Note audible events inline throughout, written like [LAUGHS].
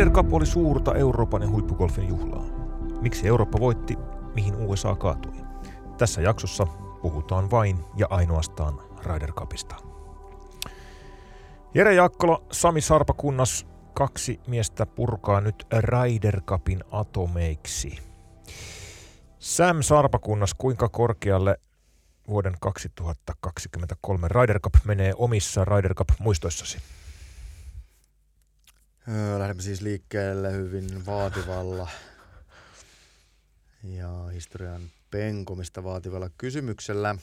Ryder Cup oli suurta Euroopan ja huippugolfin juhlaa. Miksi Eurooppa voitti, mihin USA kaatui? Tässä jaksossa puhutaan vain ja ainoastaan Ryder Cupista. Jere Jakkola, Sami Sarpakunnas, kaksi miestä purkaa nyt Ryder Cupin atomeiksi. Sam Sarpakunnas, kuinka korkealle vuoden 2023 Ryder Cup menee omissa Ryder Cup-muistoissasi? Lähdemme siis liikkeelle hyvin vaativalla ja historian penkomista vaativalla kysymyksellä.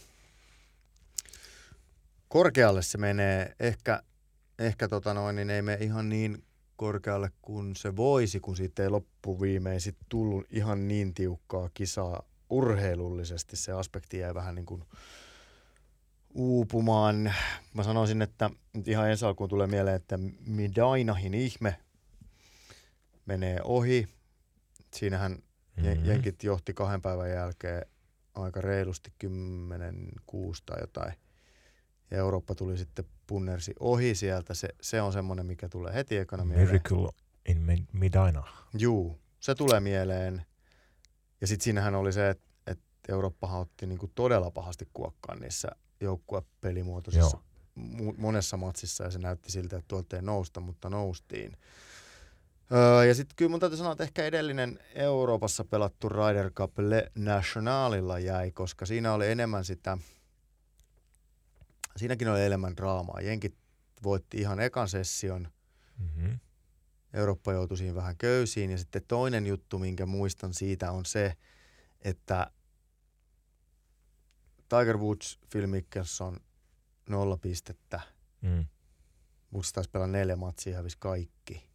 Korkealle se menee. Ehkä, ehkä tota noin, niin ei mene ihan niin korkealle kuin se voisi, kun siitä ei loppuviimein sit tullut ihan niin tiukkaa kisaa urheilullisesti. Se aspekti jäi vähän niin kuin uupumaan. Mä sanoisin, että ihan ensi alkuun tulee mieleen, että Midainahin ihme menee ohi. Siinähän mm-hmm. jenkit johti kahden päivän jälkeen aika reilusti 10-6 tai jotain. Ja Eurooppa tuli sitten punnersi ohi sieltä. Se, se on semmoinen, mikä tulee heti ekana mieleen. Miracle in Medina. Juu, se tulee mieleen. Ja sitten siinähän oli se, että, että Eurooppahan otti niinku todella pahasti kuokkaan niissä joukkuepelimuotoisissa monessa matsissa ja se näytti siltä, että tuolta ei nousta, mutta noustiin. Öö, ja sitten kyllä mun täytyy sanoa, että ehkä edellinen Euroopassa pelattu Ryder Cup Le Nationalilla jäi, koska siinä oli enemmän sitä, siinäkin oli enemmän draamaa. Jenkit voitti ihan ekan session, mm-hmm. Eurooppa joutui siinä vähän köysiin. Ja sitten toinen juttu, minkä muistan siitä, on se, että Tiger Woods, Phil Mickelson, nolla pistettä. Mm. Woods taisi pelaa neljä matsia ja hävisi kaikki.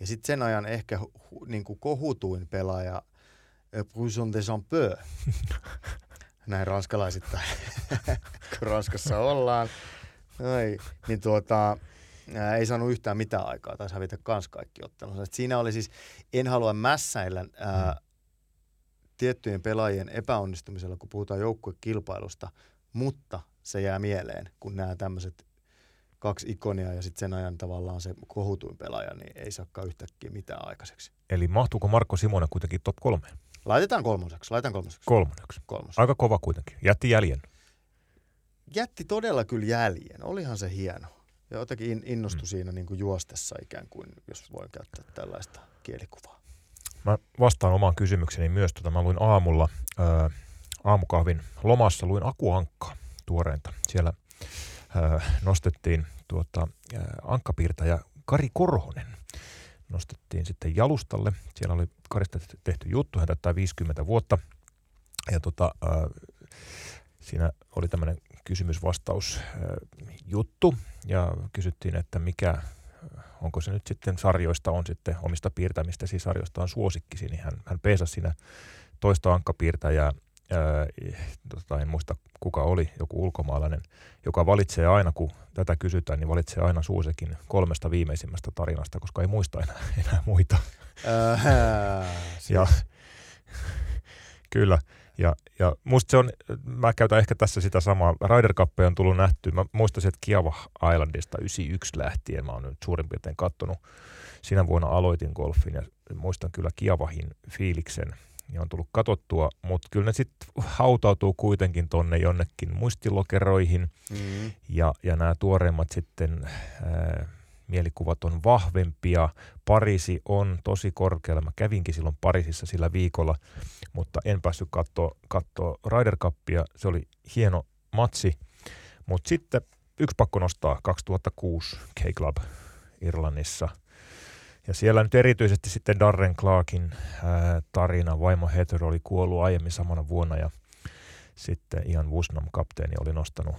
Ja sitten sen ajan ehkä hu, niin kuin kohutuin pelaaja, Bruson de Champeux, [LAUGHS] näin ranskalaisittain, [LAUGHS] kun Ranskassa ollaan, Ai, niin tuota, ää, ei saanut yhtään mitään aikaa, taisi hävitä kans kaikki ottelunsa. Siinä oli siis, en halua mässäillä ää, mm. Tiettyjen pelaajien epäonnistumisella, kun puhutaan joukkuekilpailusta, mutta se jää mieleen, kun nämä tämmöiset kaksi ikonia ja sitten sen ajan tavallaan se kohutuin pelaaja, niin ei saakaan yhtäkkiä mitään aikaiseksi. Eli mahtuuko Marko Simonen kuitenkin top kolme? Laitetaan kolmoseksi, laitetaan kolmoseksi. Kolmoseksi. Kolmoseksi. Aika kova kuitenkin. Jätti jäljen. Jätti todella kyllä jäljen. Olihan se hieno. Ja jotenkin innostui mm. siinä niin kuin juostessa ikään kuin, jos voin käyttää tällaista kielikuvaa. Mä vastaan omaan kysymykseni myös. Tota, mä luin aamulla ää, aamukahvin lomassa, luin Aku Ankkaa tuoreinta. Siellä ää, nostettiin tuota, ankkapiirtäjä Kari Korhonen nostettiin sitten jalustalle. Siellä oli Karista tehty juttu, hän täyttää 50 vuotta. Ja tota, ää, siinä oli tämmöinen kysymysvastaus juttu ja kysyttiin, että mikä, onko se nyt sitten sarjoista on sitten omista piirtämistä, siis sarjoista on suosikkisi, niin hän, hän peesasi siinä toista ankkapiirtäjää ää, tota, en muista kuka oli, joku ulkomaalainen, joka valitsee aina, kun tätä kysytään, niin valitsee aina Suusekin kolmesta viimeisimmästä tarinasta, koska ei muista enää, enää muita. Äh, siis. ja, [LAUGHS] kyllä. Ja, ja musta se on, mä käytän ehkä tässä sitä samaa, Ryder Cup on tullut nähty, mä muistan että Kiava Islandista 91 lähtien, mä oon nyt suurin piirtein kattonut, sinä vuonna aloitin golfin ja muistan kyllä Kiavahin fiiliksen – niin on tullut katottua, mutta kyllä ne sitten hautautuu kuitenkin tonne jonnekin muistilokeroihin. Mm. ja, ja nämä tuoreimmat sitten ää, mielikuvat on vahvempia. Pariisi on tosi korkealla. Mä kävinkin silloin Pariisissa sillä viikolla, mutta en päässyt katsoa, katsoa Ryder Cupia. Se oli hieno matsi, mutta sitten yksi pakko nostaa 2006 K-Club Irlannissa – ja siellä nyt erityisesti sitten Darren Clarkin ää, tarina. Vaimo Heather oli kuollut aiemmin samana vuonna ja sitten Ian Wusnam kapteeni oli nostanut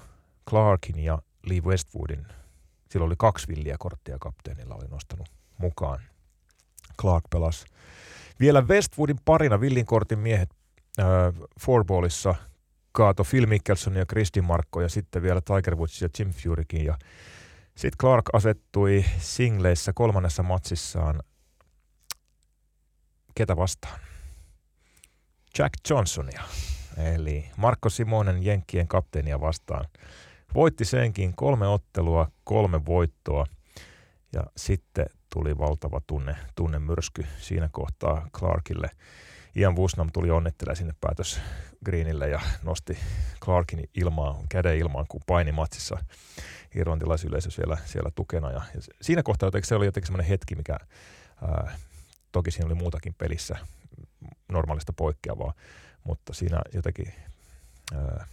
Clarkin ja Lee Westwoodin. Silloin oli kaksi villiä korttia kapteenilla oli nostanut mukaan. Clark pelasi vielä Westwoodin parina villin kortin miehet äh, fourballissa kaato Phil Mickelson ja Kristin Markko ja sitten vielä Tiger Woods ja Jim Furykin ja sitten Clark asettui singleissä kolmannessa matsissaan ketä vastaan? Jack Johnsonia, eli Marko Simonen Jenkkien kapteenia vastaan. Voitti senkin kolme ottelua, kolme voittoa ja sitten tuli valtava tunne, tunnemyrsky siinä kohtaa Clarkille. Ian Busnam tuli onnittelemaan sinne päätös Greenille ja nosti Clarkin ilmaan, käden ilmaan, kun paini matsissa irlantilaisyleisö siellä, siellä tukena. Ja, ja siinä kohtaa se oli jotenkin semmoinen hetki, mikä ää, toki siinä oli muutakin pelissä normaalista poikkeavaa, mutta siinä jotenkin ää,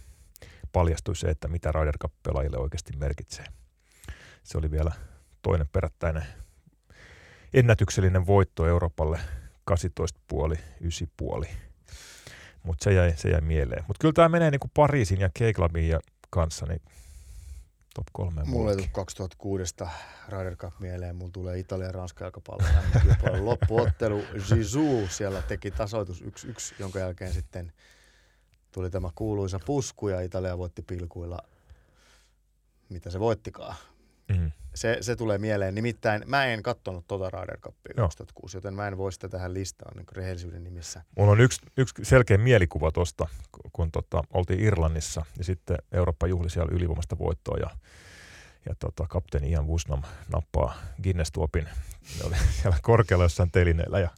paljastui se, että mitä Ryder Cup-pelaajille oikeasti merkitsee. Se oli vielä toinen perättäinen ennätyksellinen voitto Euroopalle 18,5, 9,5. Mutta se jäi, se jäi mieleen. Mutta kyllä tämä menee niinku Pariisin ja Keiklabin ja kanssa niin top kolme. Mulla ei 2006 Ryder Cup mieleen. Mulla tulee Italia ja Ranska jalkapallo loppuottelu. Zizou siellä teki tasoitus 1-1, jonka jälkeen sitten tuli tämä kuuluisa pusku ja Italia voitti pilkuilla, mitä se voittikaan. Mm. Se, se tulee mieleen. Nimittäin mä en katsonut tota Ryder Cupia 2006, joten mä en voi sitä tähän listaan niin rehellisyyden nimissä. Mulla on yksi, yksi selkeä mielikuva tuosta, kun tota, oltiin Irlannissa ja sitten Eurooppa juhli siellä ylivoimasta voittoa ja, ja tota, kapteeni Ian Wusnam nappaa Guinness-tuopin. Ne oli [LAUGHS] siellä korkealla jossain telineellä ja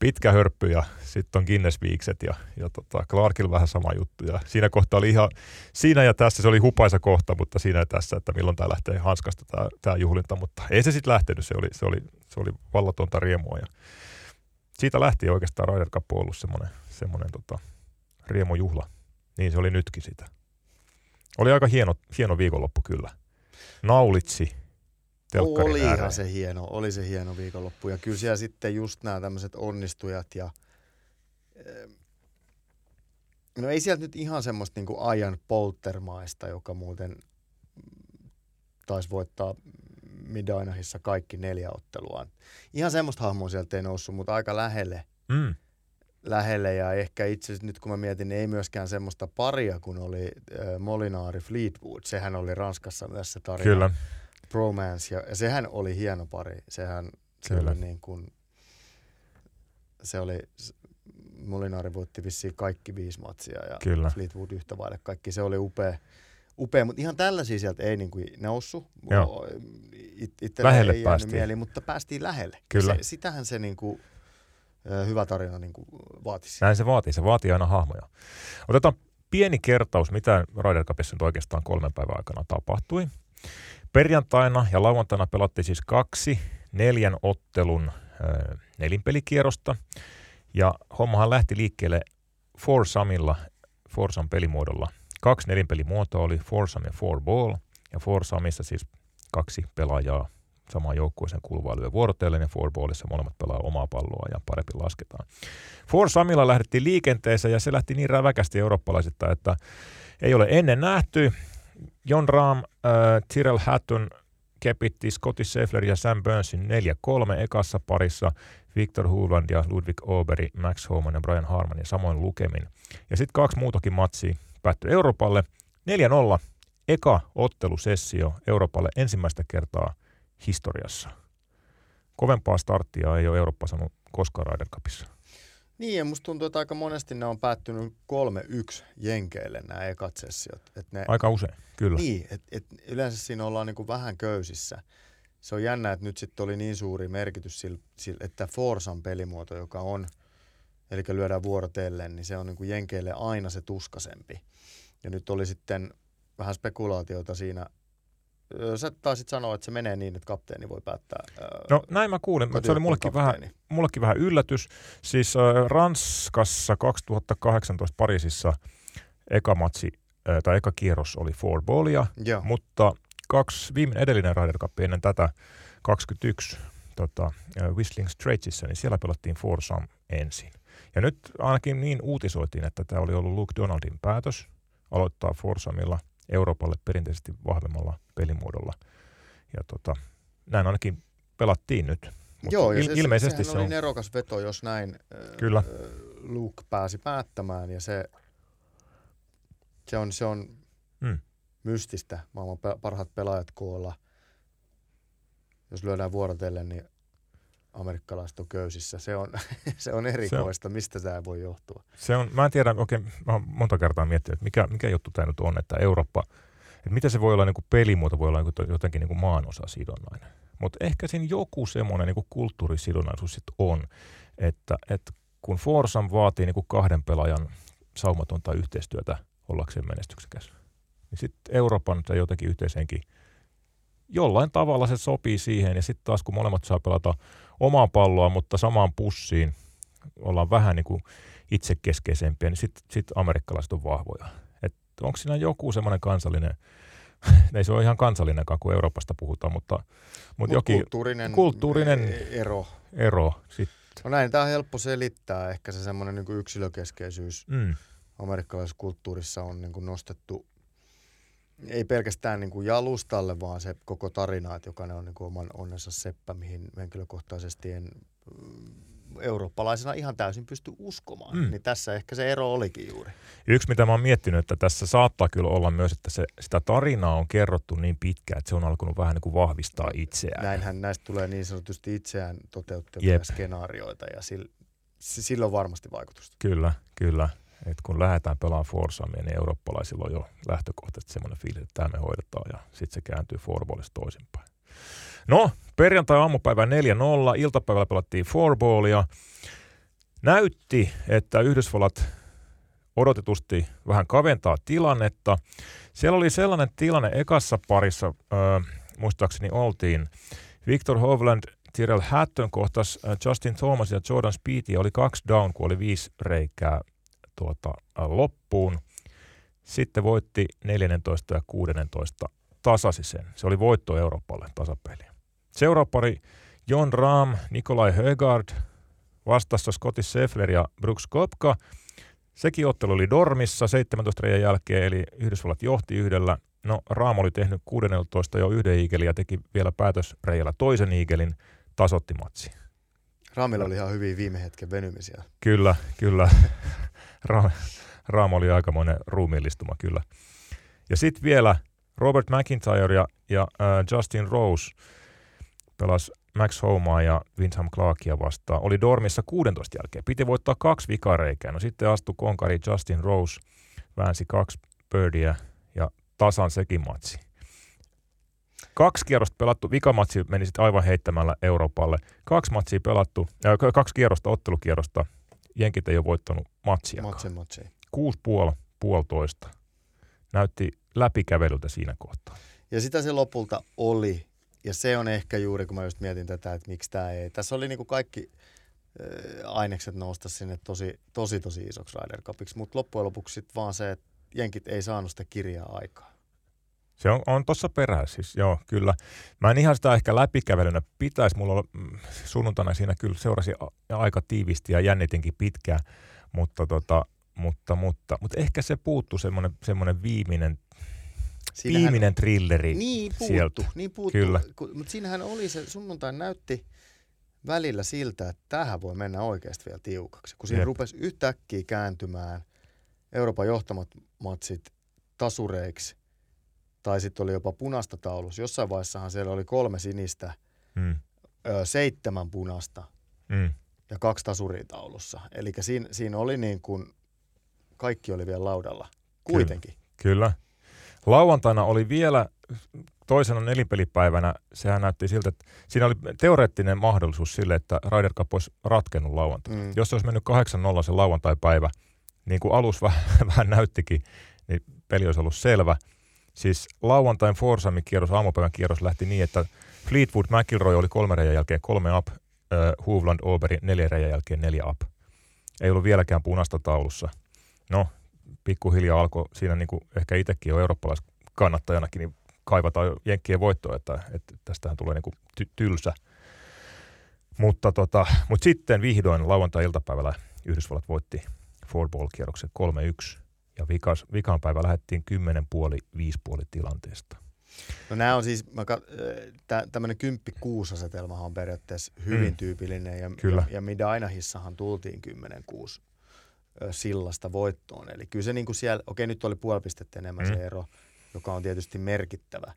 pitkä hörppy ja sitten on Guinness-viikset ja, ja tota, Clarkilla vähän sama juttu. Ja siinä kohtaa oli ihan, siinä ja tässä se oli hupaisa kohta, mutta siinä ja tässä, että milloin tämä lähtee hanskasta tämä, tämä juhlinta, mutta ei se sitten lähtenyt, se oli, se oli, se oli vallatonta riemua ja siitä lähti oikeastaan Ryder Cup ollut semmoinen, semmoinen tota, riemujuhla. Niin se oli nytkin sitä. Oli aika hieno, hieno viikonloppu kyllä. Naulitsi oli ihan se hieno, oli se hieno viikonloppu. Ja kyllä siellä sitten just nämä tämmöiset onnistujat ja No ei sieltä nyt ihan semmoista niin ajan poltermaista, joka muuten taisi voittaa Midainahissa kaikki neljä ottelua. Ihan semmoista hahmoa sieltä ei noussut, mutta aika lähelle. Mm. Lähelle ja ehkä itse asiassa nyt kun mä mietin, niin ei myöskään semmoista paria, kun oli äh, Molinaari Fleetwood. Sehän oli Ranskassa myös se tarina. Kyllä bromance, ja, ja sehän oli hieno pari. Sehän se oli niin kuin, se oli, Molinaari voitti vissiin kaikki viisi matsia ja Kyllä. Fleetwood yhtä vaille kaikki. Se oli upea, upea mutta ihan tällaisia sieltä ei niin kuin noussut. It, lähelle ei päästiin. Mieli, mutta päästiin lähelle. Kyllä. Se, sitähän se niin kuin, hyvä tarina niin kuin vaatisi. Näin se vaatii. Se vaatii aina hahmoja. Otetaan pieni kertaus, mitä Ryder Cupissa nyt oikeastaan kolmen päivän aikana tapahtui. Perjantaina ja lauantaina pelattiin siis kaksi neljän ottelun nelinpelikierrosta. Ja hommahan lähti liikkeelle Forsamilla, Forsam pelimuodolla. Kaksi nelinpelimuotoa oli Forsam ja Four Ball. Ja Forsamissa siis kaksi pelaajaa samaan joukkueeseen kuuluvaa lyö vuorotellen ja Four Ballissa molemmat pelaa omaa palloa ja parempi lasketaan. Samilla lähdettiin liikenteeseen ja se lähti niin räväkästi eurooppalaisittain, että ei ole ennen nähty John Rahm, äh, Tyrell Hatton kepitti Scotty Scheffler ja Sam Burnsin 4-3 ekassa parissa, Victor Hulland ja Ludwig Oberi, Max Homan ja Brian Harman ja samoin lukemin. Ja sitten kaksi muutakin matsia päättyi Euroopalle. 4-0, eka ottelusessio Euroopalle ensimmäistä kertaa historiassa. Kovempaa starttia ei ole Eurooppa sanonut koskaan Ryder Cupissa. Niin, ja musta tuntuu, että aika monesti ne on päättynyt 3-1 jenkeille nämä ekat sessiot. Et ne, aika usein, kyllä. Niin, että et yleensä siinä ollaan niinku vähän köysissä. Se on jännä, että nyt sitten oli niin suuri merkitys sillä, sillä että Forsan pelimuoto, joka on, eli lyödään vuorotellen, niin se on niinku jenkeille aina se tuskasempi. Ja nyt oli sitten vähän spekulaatiota siinä Sä taisit sanoa, että se menee niin, että kapteeni voi päättää. No näin mä kuulin. Se oli mullekin vähän, mullekin vähän yllätys. Siis äh, Ranskassa 2018 Pariisissa eka matsi, äh, tai eka kierros oli four ballia, Joo. mutta kaksi, viimeinen edellinen Ryder Cup ennen tätä 21 tota, Whistling Straitsissa, niin siellä pelattiin foursome ensin. Ja nyt ainakin niin uutisoitiin, että tämä oli ollut Luke Donaldin päätös aloittaa foursomeilla – Euroopalle perinteisesti vahvemmalla pelimuodolla. Ja tota, näin ainakin pelattiin nyt. Mutta Joo, ja il- se, ilmeisesti se oli on... nerokas veto, jos näin Kyllä. Luke pääsi päättämään, ja se, se on, se on hmm. mystistä. Maailman parhaat pelaajat koolla. Jos lyödään vuorotellen, niin amerikkalaiset on köysissä. Se on, [LAUGHS] se on erikoista, se on, mistä tämä voi johtua. Se on, mä en tiedä, oikein, mä oon monta kertaa miettinyt, että mikä, mikä juttu tämä nyt on, että Eurooppa, että miten se voi olla niin kuin pelimuoto, voi olla niin jotenkin niin kuin maanosasidonnainen. Mutta ehkä siinä joku semmoinen niin kulttuurisidonnaisuus sitten on, että, että kun Forsam vaatii niin kuin kahden pelaajan saumatonta yhteistyötä ollakseen menestyksekäs, niin sitten Euroopan tai jotenkin yhteisenkin jollain tavalla se sopii siihen. Ja sitten taas kun molemmat saa pelata omaa palloa, mutta samaan pussiin ollaan vähän niin kuin itsekeskeisempiä, niin sitten sit amerikkalaiset on vahvoja. Et onko siinä joku semmoinen kansallinen, [LAUGHS] ei se ole ihan kansallinenkaan, kun Euroopasta puhutaan, mutta, mutta Mut jokin kulttuurinen, kulttuurinen ero. ero sit. No näin, tämä on helppo selittää. Ehkä se semmoinen niin yksilökeskeisyys mm. amerikkalaisessa kulttuurissa on niin kuin nostettu ei pelkästään niin kuin jalustalle, vaan se koko tarina, että jokainen on niin kuin oman onnensa seppä, mihin henkilökohtaisesti en eurooppalaisena ihan täysin pysty uskomaan. Mm. Niin tässä ehkä se ero olikin juuri. Yksi, mitä mä oon miettinyt, että tässä saattaa kyllä olla myös, että se, sitä tarinaa on kerrottu niin pitkään, että se on alkanut vähän niin kuin vahvistaa itseään. Näinhän näistä tulee niin sanotusti itseään toteuttavia Jep. skenaarioita ja sillä, sillä on varmasti vaikutusta. Kyllä, kyllä. Et kun lähdetään pelaamaan Forsamia, niin eurooppalaisilla on jo lähtökohtaisesti semmoinen fiilis, että tämä me hoidetaan ja sitten se kääntyy Forballista toisinpäin. No, perjantai-aamupäivä 4-0, iltapäivällä pelattiin fourballia. Näytti, että Yhdysvallat odotetusti vähän kaventaa tilannetta. Siellä oli sellainen tilanne ekassa parissa, äh, muistaakseni oltiin. Victor Hovland, Tyrell Hatton kohtas Justin Thomas ja Jordan Speedy oli kaksi down, kun oli viisi reikää tuota, loppuun. Sitten voitti 14 ja 16 tasaisisen. Se oli voitto Euroopalle tasapeli. Seuraapari John Rahm, Nikolai Högard, vastassa Scotty Seffler ja Brooks Kopka. Sekin ottelu oli Dormissa 17 reijän jälkeen, eli Yhdysvallat johti yhdellä. No, Raam oli tehnyt 16 jo yhden iigelin ja teki vielä päätösreijällä toisen iigelin, tasotti matsi. Raamilla oli ihan hyviä viime hetken venymisiä. Kyllä, kyllä. [LAUGHS] Ra- Raam oli aikamoinen ruumiillistuma, kyllä. Ja sitten vielä Robert McIntyre ja, ja äh, Justin Rose pelasi Max Homaa ja Windham Clarkia vastaan. Oli Dormissa 16 jälkeen. Piti voittaa kaksi vikareikää. No sitten astui konkari Justin Rose, väänsi kaksi birdiä ja tasan sekin matsi. Kaksi kierrosta pelattu, vikamatsi meni sitten aivan heittämällä Euroopalle. Kaksi matsia pelattu, äh, kaksi kierrosta, ottelukierrosta. Jenkit ei ole voittanut matsia. Matsin, matsi. Kuusi puoli, puolitoista. Näytti läpikävelyltä siinä kohtaa. Ja sitä se lopulta oli. Ja se on ehkä juuri, kun mä just mietin tätä, että miksi tämä ei. Tässä oli niinku kaikki äh, ainekset nousta sinne tosi, tosi, tosi isoksi Ryder Cupiksi, mutta loppujen lopuksi sit vaan se, että jenkit ei saanut sitä kirjaa aikaa. Se on, on tuossa perässä, siis joo, kyllä. Mä en ihan sitä ehkä läpikävelynä pitäisi. Mulla on mm, sunnuntaina siinä kyllä seurasi aika tiivisti ja jännitinkin pitkään, mutta, tota, mutta, mutta, mutta ehkä se puuttu semmoinen viimeinen Siinähän, viimeinen trilleri niin puuttu, sieltä. Niin puuttu, Kyllä. mutta siinähän oli se, sunnuntai näytti välillä siltä, että tähän voi mennä oikeasti vielä tiukaksi. Kun siinä Jep. rupesi yhtäkkiä kääntymään Euroopan johtamat matsit tasureiksi, tai sitten oli jopa punasta taulus. Jossain vaiheessahan siellä oli kolme sinistä, mm. ö, seitsemän punasta mm. ja kaksi tasuria taulussa. Eli siinä, siinä oli niin kuin, kaikki oli vielä laudalla. Kuitenkin. Kyllä. Kyllä. Lauantaina oli vielä toisena nelinpelipäivänä, sehän näytti siltä, että siinä oli teoreettinen mahdollisuus sille, että Ryder Cup olisi ratkennut lauantaina. Mm. Jos se olisi mennyt 8-0 se lauantai-päivä, niin kuin alus [LAUGHS] vähän, vähän näyttikin, niin peli olisi ollut selvä. Siis lauantain Forsamin kierros, aamupäivän kierros lähti niin, että Fleetwood McIlroy oli kolme reijän jälkeen kolme up, uh, Hovland Oberi neljä reijän jälkeen neljä up. Ei ollut vieläkään punaista taulussa. No, pikkuhiljaa alkoi siinä niin kuin ehkä itsekin jo eurooppalaiskannattajanakin niin kaivataan jenkkien voittoa, että, että tästähän tulee niin kuin ty- tylsä. Mutta, tota, mutta sitten vihdoin lauantai-iltapäivällä Yhdysvallat voitti four-ball-kierroksen 3-1 ja vikas, vikan päivä lähdettiin 10 puoli, 5 puoli tilanteesta. No nämä on siis, tä, tämmöinen 10-6 asetelmahan on periaatteessa hyvin mm. tyypillinen ja, Kyllä. ja, ja Midainahissahan tultiin 10-6 sillasta voittoon. Eli kyllä se niin kuin siellä, okei nyt oli puoli pistettä enemmän mm. se ero, joka on tietysti merkittävä,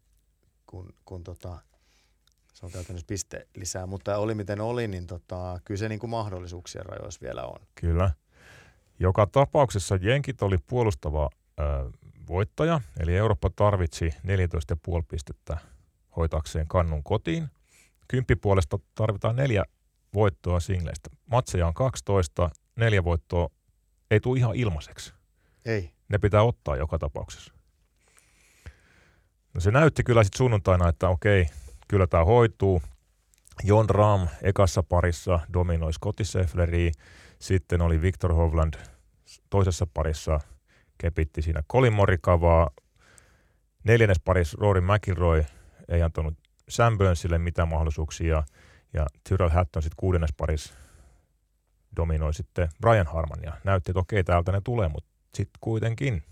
kun, kun tota, se on käytännössä piste lisää. Mutta oli miten oli, niin tota, kyllä se niin kuin mahdollisuuksien rajoissa vielä on. Kyllä. Joka tapauksessa jenkit oli puolustava äh, voittaja, eli Eurooppa tarvitsi 14,5 pistettä hoitaakseen kannun kotiin. Kymppi puolesta tarvitaan neljä voittoa singleistä. Matseja on 12, neljä voittoa ei tule ihan ilmaiseksi. Ei. Ne pitää ottaa joka tapauksessa. No se näytti kyllä sitten sunnuntaina, että okei, kyllä tämä hoituu. Jon Ram ekassa parissa dominoi Scotty Scheffleria. Sitten oli Victor Hovland toisessa parissa kepitti siinä Colin Morikavaa. Neljännes parissa Rory McIlroy ei antanut Sam Burnsille mitään mahdollisuuksia. Ja Tyrrell Hatton sitten kuudennes parissa dominoi sitten Brian Harman ja näytti, että okei, täältä ne tulee, mutta sitten kuitenkin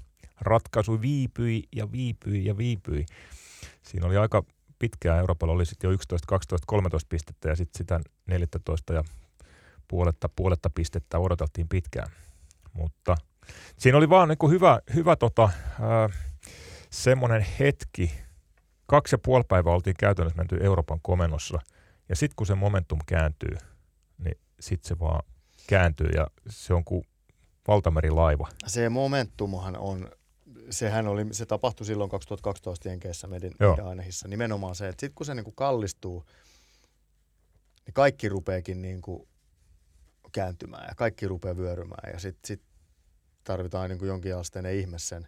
ratkaisu viipyi ja viipyi ja viipyi. Siinä oli aika pitkään, Euroopalla oli sitten jo 11, 12, 13 pistettä ja sitten sitä 14 ja puoletta, puoletta pistettä odoteltiin pitkään. Mutta siinä oli vaan niin hyvä, hyvä tota, semmoinen hetki, kaksi ja puoli päivää oltiin käytännössä menty Euroopan komennossa ja sitten kun se momentum kääntyy, niin sitten se vaan kääntyy ja se on kuin valtamerilaiva. Se momentumhan on, sehän oli, se tapahtui silloin 2012 Jenkeissä meidän, Ainehissa. Nimenomaan se, että sitten kun se niinku kallistuu, niin kaikki rupeekin niinku kääntymään ja kaikki rupeaa vyörymään ja sitten sit tarvitaan niinku jonkinasteinen ihme sen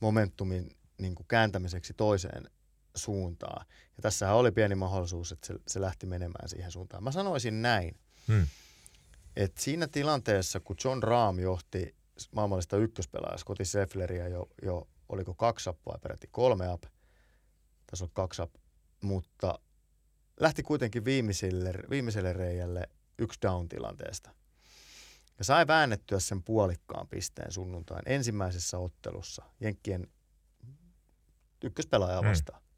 momentumin niinku kääntämiseksi toiseen suuntaan. Ja tässähän oli pieni mahdollisuus, että se, se lähti menemään siihen suuntaan. Mä sanoisin näin, hmm. Että siinä tilanteessa, kun John Rahm johti maailmallista ykköspelaajaa, Scotty Scheffleria jo, jo oliko kaksi up vai peräti kolme up, tässä on kaksi up, mutta lähti kuitenkin viimeiselle, viimeiselle reijälle yksi down tilanteesta. Ja sai väännettyä sen puolikkaan pisteen sunnuntain ensimmäisessä ottelussa Jenkkien ykköspelaaja vastaan. Mm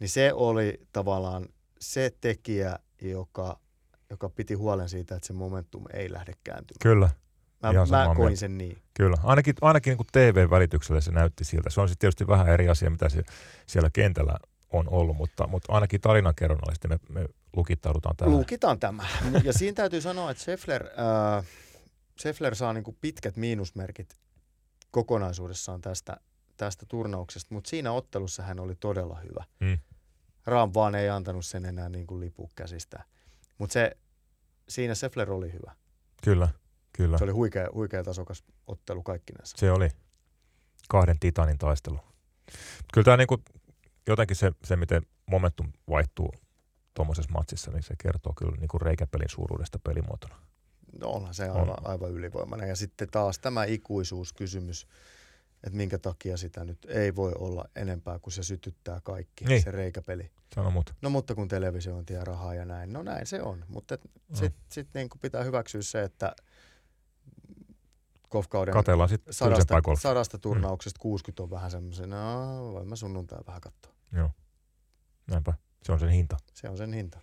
niin se oli tavallaan se tekijä, joka, joka piti huolen siitä, että se momentum ei lähde kääntymään. Kyllä. Mä, mä koin sen niin. Kyllä. Ainakin, ainakin niin TV-välityksellä se näytti siltä. Se on sitten tietysti vähän eri asia, mitä se siellä kentällä on ollut, mutta, mutta ainakin tarinankerronnallisesti me, me lukittaudutaan tähän. Lukitaan tämä. [LAUGHS] Ja siinä täytyy sanoa, että Scheffler, äh, Scheffler saa niin pitkät miinusmerkit kokonaisuudessaan tästä, tästä turnauksesta, mutta siinä ottelussa hän oli todella hyvä. Mm. Ram vaan ei antanut sen enää niin kuin lipu käsistä. Mutta se, siinä Seffler oli hyvä. Kyllä, kyllä. Se oli huikea, huikea tasokas ottelu kaikkinensa. Se oli kahden titanin taistelu. Kyllä tämä niinku, jotenkin se, se, miten momentum vaihtuu tuommoisessa matsissa, niin se kertoo kyllä niinku reikäpelin suuruudesta pelimuotona. No onhan se aivan, on. aivan ylivoimainen. Ja sitten taas tämä ikuisuuskysymys että minkä takia sitä nyt ei voi olla enempää, kuin se sytyttää kaikki, niin. se reikäpeli. Sano muuta. No mutta kun televisiointi ja rahaa ja näin, no näin se on. Mutta no. sitten sit niin pitää hyväksyä se, että golfkauden sit sadasta, sadasta mm. turnauksesta mm. 60 on vähän semmoisen, no voin mä sunnuntai vähän katsoa. Joo, näinpä. Se on sen hinta. Se on sen hinta.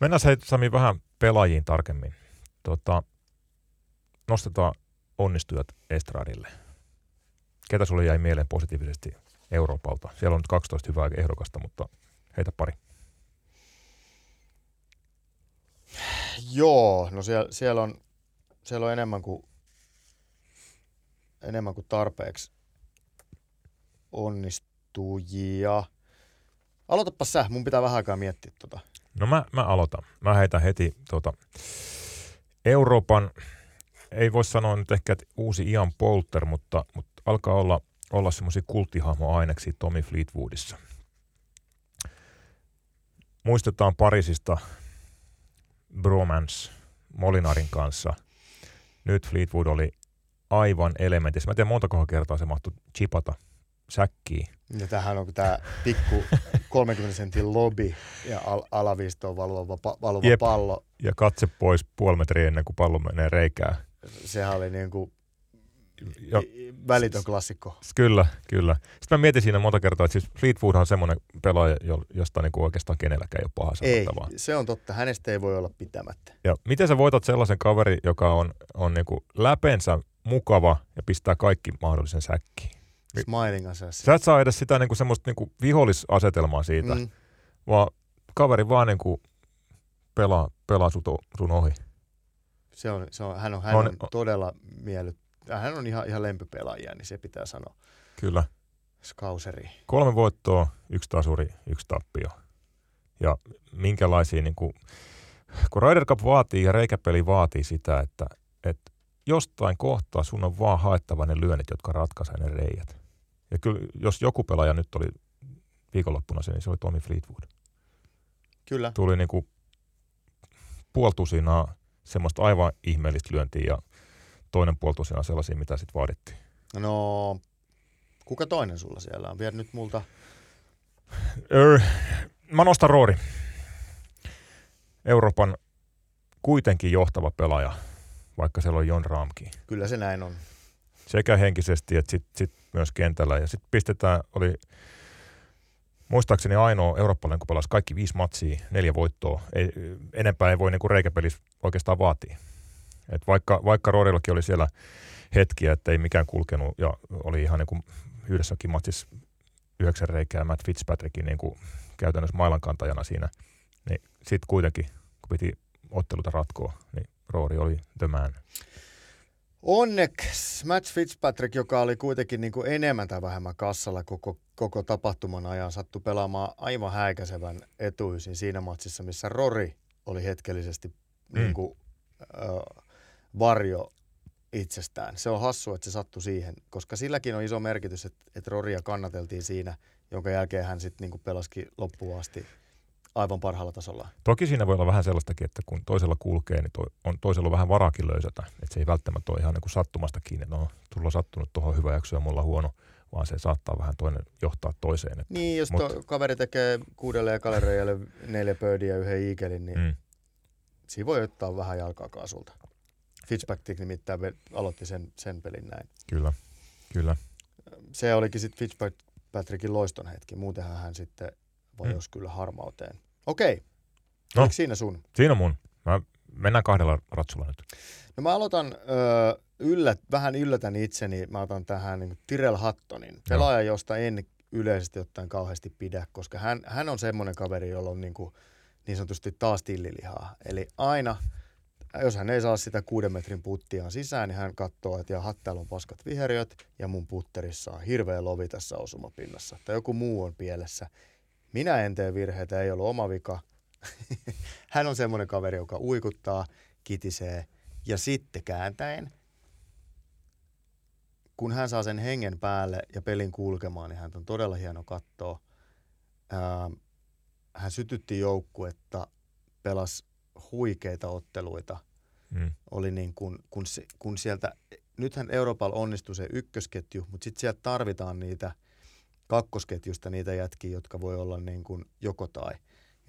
Mennään hei Sami vähän pelaajiin tarkemmin. Tota, nostetaan onnistujat estradille. Ketä sulle jäi mieleen positiivisesti Euroopalta? Siellä on nyt 12 hyvää ehdokasta, mutta heitä pari. Joo, no siellä, siellä, on, siellä on enemmän kuin, enemmän kuin tarpeeksi onnistujia. Aloitapa sä, mun pitää vähän aikaa miettiä tota. No mä, mä aloitan. Mä heitän heti tota, Euroopan ei voi sanoa nyt ehkä, että uusi Ian Polter, mutta, mutta alkaa olla, olla semmoisia kulttihahmoaineksia Tommy Fleetwoodissa. Muistetaan Parisista bromance Molinarin kanssa. Nyt Fleetwood oli aivan elementissä. Mä en tiedä montako kertaa se mahtui chipata säkkiin. Ja tämähän on tämä pikku [LAUGHS] 30 sentin lobby ja al- alaviistoon valuva, valuva Jep. pallo. Ja katse pois puoli metriä ennen kuin pallo menee reikään sehän oli niin kuin jo, välitön klassikko. Kyllä, kyllä. Sitten mä mietin siinä monta kertaa, että siis Fleetwood on semmoinen pelaaja, josta niin kuin oikeastaan kenelläkään ei ole paha sanottavaa. Ei, se on totta. Hänestä ei voi olla pitämättä. Ja miten sä voitat sellaisen kaveri, joka on, on niin kuin läpensä mukava ja pistää kaikki mahdollisen säkkiin? Smiling assassin. Sä et saa edes sitä niin kuin semmoista niin kuin vihollisasetelmaa siitä, mm. vaan kaveri vaan niin kuin pelaa, pelaa sut, sun ohi. Se on, se on, hän on, hän on, on todella miellyt, hän on ihan, ihan lempipelaajia, niin se pitää sanoa. Kyllä. Skauseri. Kolme voittoa, yksi tasuri, yksi tappio. Ja minkälaisia, niin kuin, kun Ryder Cup vaatii ja reikäpeli vaatii sitä, että, että jostain kohtaa sun on vaan haettava ne lyönnit, jotka ratkaisee ne reijät. Ja kyllä, jos joku pelaaja nyt oli viikonloppuna se, niin se oli Tommy Fleetwood. Kyllä. Tuli niin kuin puoltusinaa semmoista aivan ihmeellistä lyöntiä ja toinen puoltusinaa sellaisia, mitä sitten vaadittiin. No, kuka toinen sulla siellä on? Viet nyt multa. Öö, mä nostan Roori. Euroopan kuitenkin johtava pelaaja, vaikka siellä on Jon Raamki. Kyllä se näin on. Sekä henkisesti että sit, sit myös kentällä. Ja sitten pistetään, oli muistaakseni ainoa eurooppalainen, kun pelasi kaikki viisi matsia, neljä voittoa. Ei, enempää ei voi niin reikäpelissä oikeastaan vaatia. Et vaikka, vaikka Roorillakin oli siellä hetkiä, että ei mikään kulkenut ja oli ihan niin kuin yhdessäkin matsissa yhdeksän reikää Matt Fitzpatrickin niin kuin käytännössä mailankantajana siinä, niin sitten kuitenkin, kun piti otteluta ratkoa, niin Roori oli the man. Onneksi Matt Fitzpatrick, joka oli kuitenkin niin kuin enemmän tai vähemmän kassalla koko, koko tapahtuman ajan, sattui pelaamaan aivan häikäisevän etuisin siinä matsissa, missä Rory oli hetkellisesti mm. niin kuin, äh, varjo itsestään. Se on hassu, että se sattui siihen, koska silläkin on iso merkitys, että, että Roria kannateltiin siinä, jonka jälkeen hän sitten niin pelasikin loppuun asti aivan parhaalla tasolla. Toki siinä voi olla vähän sellaistakin, että kun toisella kulkee, niin to, on toisella vähän varakin löysätä. Että se ei välttämättä ole ihan niin kuin sattumasta kiinni, että no, tulla sattunut tuohon hyvä jakso ja mulla huono, vaan se saattaa vähän toinen johtaa toiseen. Että, niin, jos mut, kaveri tekee kuudelle ja kalereijalle neljä pöydiä ja yhden iikelin, niin mm. siinä voi ottaa vähän jalkaa kaasulta. Fitzpatrick nimittäin aloitti sen, sen pelin näin. Kyllä, kyllä. Se olikin sitten Fitzpatrickin loiston hetki. Muutenhan hän sitten vajosi mm. kyllä harmauteen. Okei. No, Oliko siinä sun? Siinä mun. Mä mennään kahdella ratsulla nyt. No mä aloitan, ö, yllät, vähän yllätän itseni, mä otan tähän niin Tyrell Hattonin. Pelaaja, josta en yleisesti ottaen kauheasti pidä, koska hän, hän on semmoinen kaveri, jolla on niin, kuin, niin sanotusti taas tillilihaa. Eli aina, jos hän ei saa sitä kuuden metrin puttiaan sisään, niin hän katsoo, että jaha, täällä on paskat viheriöt ja mun putterissa on hirveä lovi tässä osumapinnassa. Tai joku muu on pielessä. Minä en tee virheitä, ei ollut oma vika. [LAUGHS] Hän on semmoinen kaveri, joka uikuttaa, kitisee ja sitten kääntäen, kun hän saa sen hengen päälle ja pelin kulkemaan, niin hän on todella hieno katsoa. hän sytytti joukkuetta, pelasi huikeita otteluita. Mm. Oli niin kun, kun, se, kun sieltä, nythän Euroopalla onnistui se ykkösketju, mutta sitten sieltä tarvitaan niitä – kakkosketjusta niitä jätkiä, jotka voi olla niin kuin joko tai.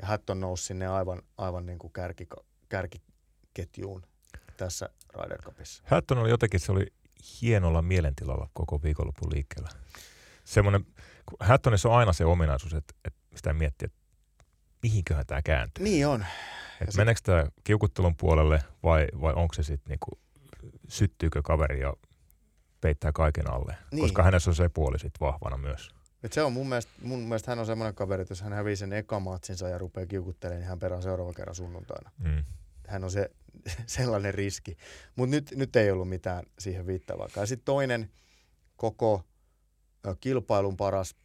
Ja Hatton nousi sinne aivan, aivan niin kuin kärki, kärkiketjuun tässä Ryder Cupissa. Hatton oli jotenkin, se oli hienolla mielentilalla koko viikonlopun liikkeellä. Semmoinen, Hattonissa on aina se ominaisuus, että, että sitä miettii, että mihinköhän tämä kääntyy. Niin on. Että meneekö tämä kiukuttelun puolelle vai, vai onko se sitten niinku, syttyykö kaveri ja peittää kaiken alle? Niin. Koska hänessä on se puoli sitten vahvana myös. Et se on mun mielestä, mun mielestä hän on semmoinen kaveri, että jos hän hävii sen eka matsinsa ja rupeaa kiukuttelemaan, niin hän perää seuraava kerran sunnuntaina. Mm. Hän on se [LAUGHS] sellainen riski. Mutta nyt, nyt ei ollut mitään siihen viittavaa. Ja sitten toinen koko kilpailun paras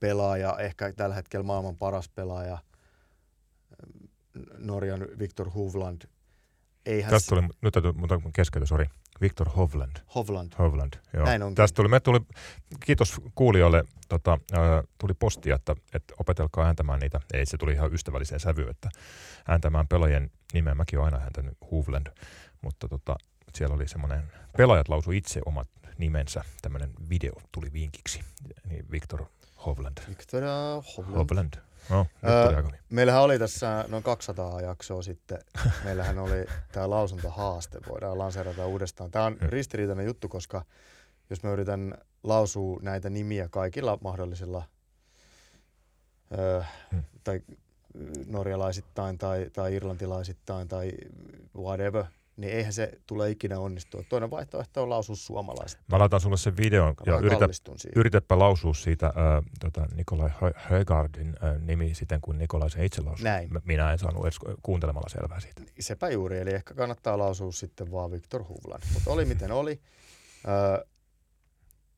pelaaja, ehkä tällä hetkellä maailman paras pelaaja, Norjan Viktor Hovland. Eihän Tästä tuli, nyt täytyy, mutta keskeytä, sori. Victor Hovland. Hovland. Hovland, joo. Näin onkin. Tästä tuli, me tuli, kiitos kuulijoille, tota, tuli postia, että, että opetelkaa ääntämään niitä. Ei, se tuli ihan ystävälliseen sävyyn, että ääntämään pelaajien nimeä. Mäkin olen aina ääntänyt Hovland, mutta tota, siellä oli semmoinen, pelaajat lausu itse omat nimensä, tämmöinen video tuli vinkiksi, niin Victor Hovland. Victor Hovland. Hovland. No, öö, meillähän oli tässä noin 200 jaksoa sitten, meillähän oli tämä lausuntahaaste, voidaan lanseerata uudestaan. Tämä on ristiriitainen juttu, koska jos mä yritän lausua näitä nimiä kaikilla mahdollisilla öö, mm. tai norjalaisittain tai, tai irlantilaisittain tai whatever, niin eihän se tule ikinä onnistua. Toinen vaihtoehto on lausua suomalaiset. Mä laitan sulle sen videon ja yritä, yritäpä lausua siitä äh, tota, Nikolai Högardin äh, nimi siten kuin Nikolai se itse lausuu. Näin. Minä en saanut edes kuuntelemalla selvää siitä. Sepä juuri, eli ehkä kannattaa lausua sitten vaan Victor Hovland. Mutta oli miten oli. Äh,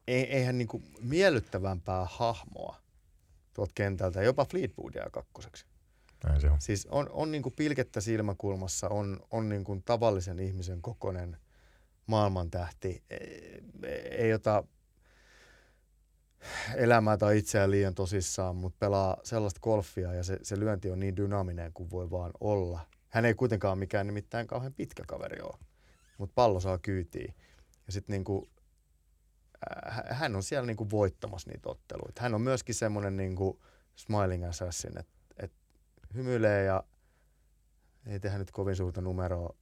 eihän niinku miellyttävämpää hahmoa tuolta kentältä, jopa Fleetwoodia kakkoseksi. Näin se on. Siis on, on niin kuin pilkettä silmäkulmassa, on, on niin kuin tavallisen ihmisen kokonen maailmantähti. Ei, ei ota elämää tai itseään liian tosissaan, mutta pelaa sellaista golfia ja se, se lyönti on niin dynaaminen kuin voi vaan olla. Hän ei kuitenkaan mikään nimittäin kauhean pitkä kaveri ole, mutta pallo saa kyytiin. Ja sitten niinku, äh, hän on siellä niinku voittamassa niitä otteluita. Hän on myöskin semmoinen niinku smiling assassin, että hymyilee ja ei tehdä nyt kovin suurta numeroa,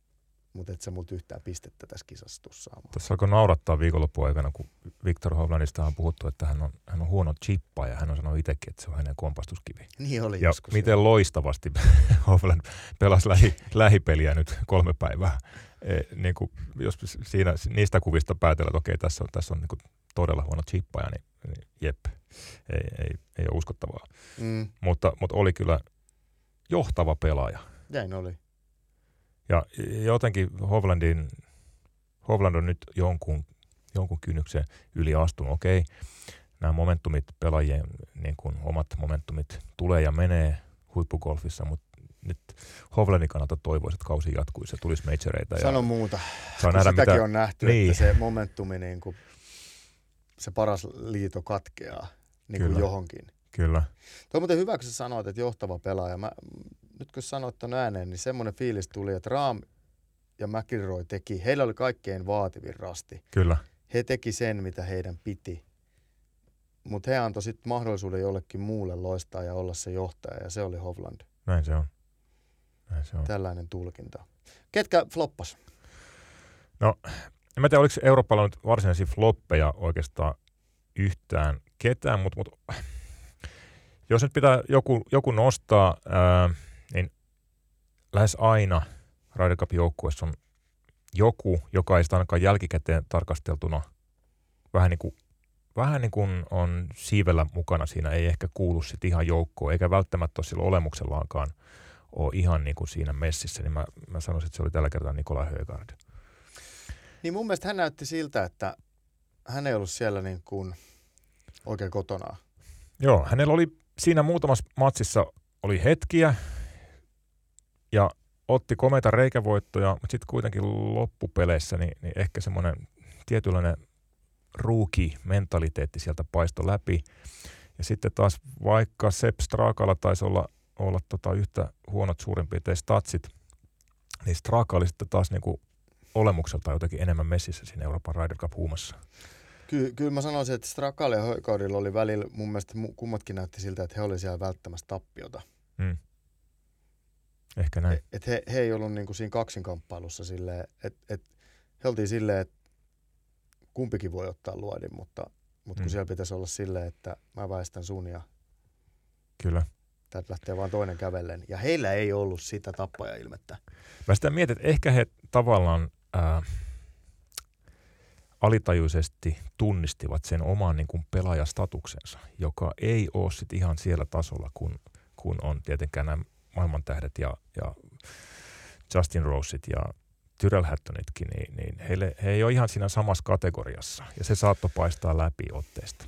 mutta et sä multa yhtään pistettä tässä kisassa saamaan. Tässä alkoi naurattaa viikonloppu aikana, kun Viktor Hovlandista on puhuttu, että hän on, hän on huono chippa ja hän on sanonut itsekin, että se on hänen kompastuskivi. Niin oli ja joskus. miten jo. loistavasti [LAUGHS] Hovland pelasi lähi, lähipeliä nyt kolme päivää. E, niin kuin, jos siinä, niistä kuvista päätellä, että okei, tässä on, tässä on niin kuin todella huono chippaja, niin, niin jep, ei, ei, ei ole uskottavaa. Mm. Mutta, mutta oli kyllä johtava pelaaja. Näin oli. Ja jotenkin Hovlandin, Hovland on nyt jonkun, jonkun kynnyksen yli astunut. Okei, nämä momentumit pelaajien, niin kuin omat momentumit tulee ja menee huippugolfissa, mutta nyt Hovlandin kannalta toivoisi, että kausi jatkuisi ja tulisi majoreita. Sano ja muuta. Saa nähdä, sitäkin mitä... on nähty, niin. että se momentumi, niin kuin, se paras liito katkeaa niin kuin johonkin. Kyllä. Tuo on muuten hyvä, kun sä sanoit, että johtava pelaaja. Mä, nyt kun sanoit ton ääneen, niin semmoinen fiilis tuli, että Raam ja McIlroy teki, heillä oli kaikkein vaativin rasti. Kyllä. He teki sen, mitä heidän piti. Mutta he antoi sitten mahdollisuuden jollekin muulle loistaa ja olla se johtaja, ja se oli Hovland. Näin se on. Näin se on. Tällainen tulkinta. Ketkä floppas? No, en mä tiedä, oliko Euroopalla nyt varsinaisia floppeja oikeastaan yhtään ketään, mutta, mutta jos nyt pitää joku, joku nostaa, ää, niin lähes aina Ryder Cup-joukkueessa on joku, joka ei sitä ainakaan jälkikäteen tarkasteltuna vähän niin kuin, vähän niin kuin on siivellä mukana siinä, ei ehkä kuulu sitten ihan joukkoon, eikä välttämättä ole sillä olemuksellaankaan ole ihan niin kuin siinä messissä, niin mä, mä sanoisin, että se oli tällä kertaa Nikola Högard. Niin mun mielestä hän näytti siltä, että hän ei ollut siellä niin kuin oikein kotona. Joo, hänellä oli siinä muutamassa matsissa oli hetkiä ja otti komeita reikävoittoja, mutta sitten kuitenkin loppupeleissä niin, niin ehkä semmoinen tietynlainen ruuki-mentaliteetti sieltä paisto läpi. Ja sitten taas vaikka Sepp Strakalla taisi olla, olla tota yhtä huonot suurin piirtein statsit, niin Straka oli sitten taas niinku olemukselta jotenkin enemmän messissä siinä Euroopan Ryder Cup huumassa. Ky- kyllä mä sanoisin, että Strakal ja Höikaudilla oli välillä, mun mielestä kummatkin näytti siltä, että he olivat siellä välttämässä tappiota. Mm. Ehkä näin. Et, et he, he ei ollut niinku siinä kaksinkamppailussa silleen, että et, he oltiin silleen, että kumpikin voi ottaa luodin, mutta, mutta mm. kun siellä pitäisi olla silleen, että mä väistän sun ja Kyllä. Täältä lähtee vaan toinen kävellen. Ja heillä ei ollut sitä tappaja-ilmettä. Mä sitä mietin, että ehkä he tavallaan... Äh, alitajuisesti tunnistivat sen oman niin kuin pelaajastatuksensa, joka ei ole sit ihan siellä tasolla, kun, kun on tietenkään nämä maailmantähdet ja, ja Justin Roset ja Tyrell Hattonitkin, niin, niin heille, he ei ole ihan siinä samassa kategoriassa, ja se saattoi paistaa läpi otteesta.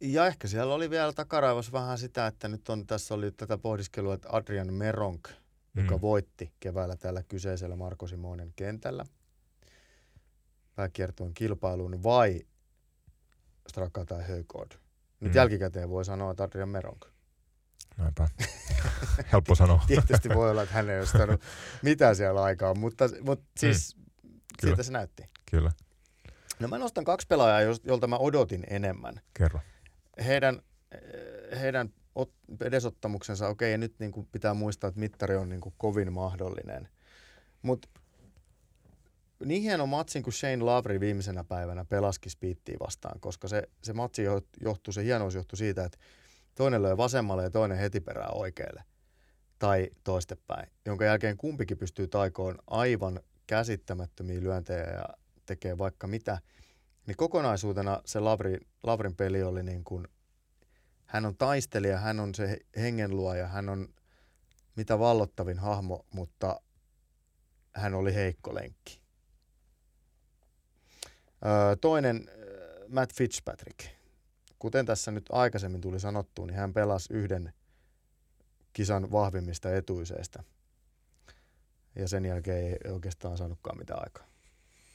Ja ehkä siellä oli vielä takaraivos vähän sitä, että nyt on, tässä oli tätä pohdiskelua, että Adrian Meronk, joka mm. voitti keväällä tällä kyseisellä Marko Simonen kentällä – pääkiertueen kilpailuun vai Straka tai Högård. Nyt mm. jälkikäteen voi sanoa, että Adrian Meronk. Näinpä. [LAUGHS] Helppo sanoa. Tietysti voi olla, että hän ei ole [LAUGHS] mitään siellä aikaa, mutta, mutta siis mm. Kyllä. siltä se näytti. Kyllä. No mä nostan kaksi pelaajaa, jolta mä odotin enemmän. Kerro. Heidän, heidän edesottamuksensa, okei, nyt niin kuin pitää muistaa, että mittari on niin kuin kovin mahdollinen. Mutta niin hieno matsin kuin Shane Lavri viimeisenä päivänä pelaski Spiittiin vastaan, koska se, se matsi johtuu, se hienous johtuu siitä, että toinen löi vasemmalle ja toinen heti perään oikealle tai toistepäin, jonka jälkeen kumpikin pystyy taikoon aivan käsittämättömiä lyöntejä ja tekee vaikka mitä, niin kokonaisuutena se Lavri, Lavrin peli oli niin kuin, hän on taistelija, hän on se hengenluoja, hän on mitä vallottavin hahmo, mutta hän oli heikko lenkki. Toinen, Matt Fitzpatrick. Kuten tässä nyt aikaisemmin tuli sanottua, niin hän pelasi yhden kisan vahvimmista etuiseista. Ja sen jälkeen ei oikeastaan saanutkaan mitään aikaa.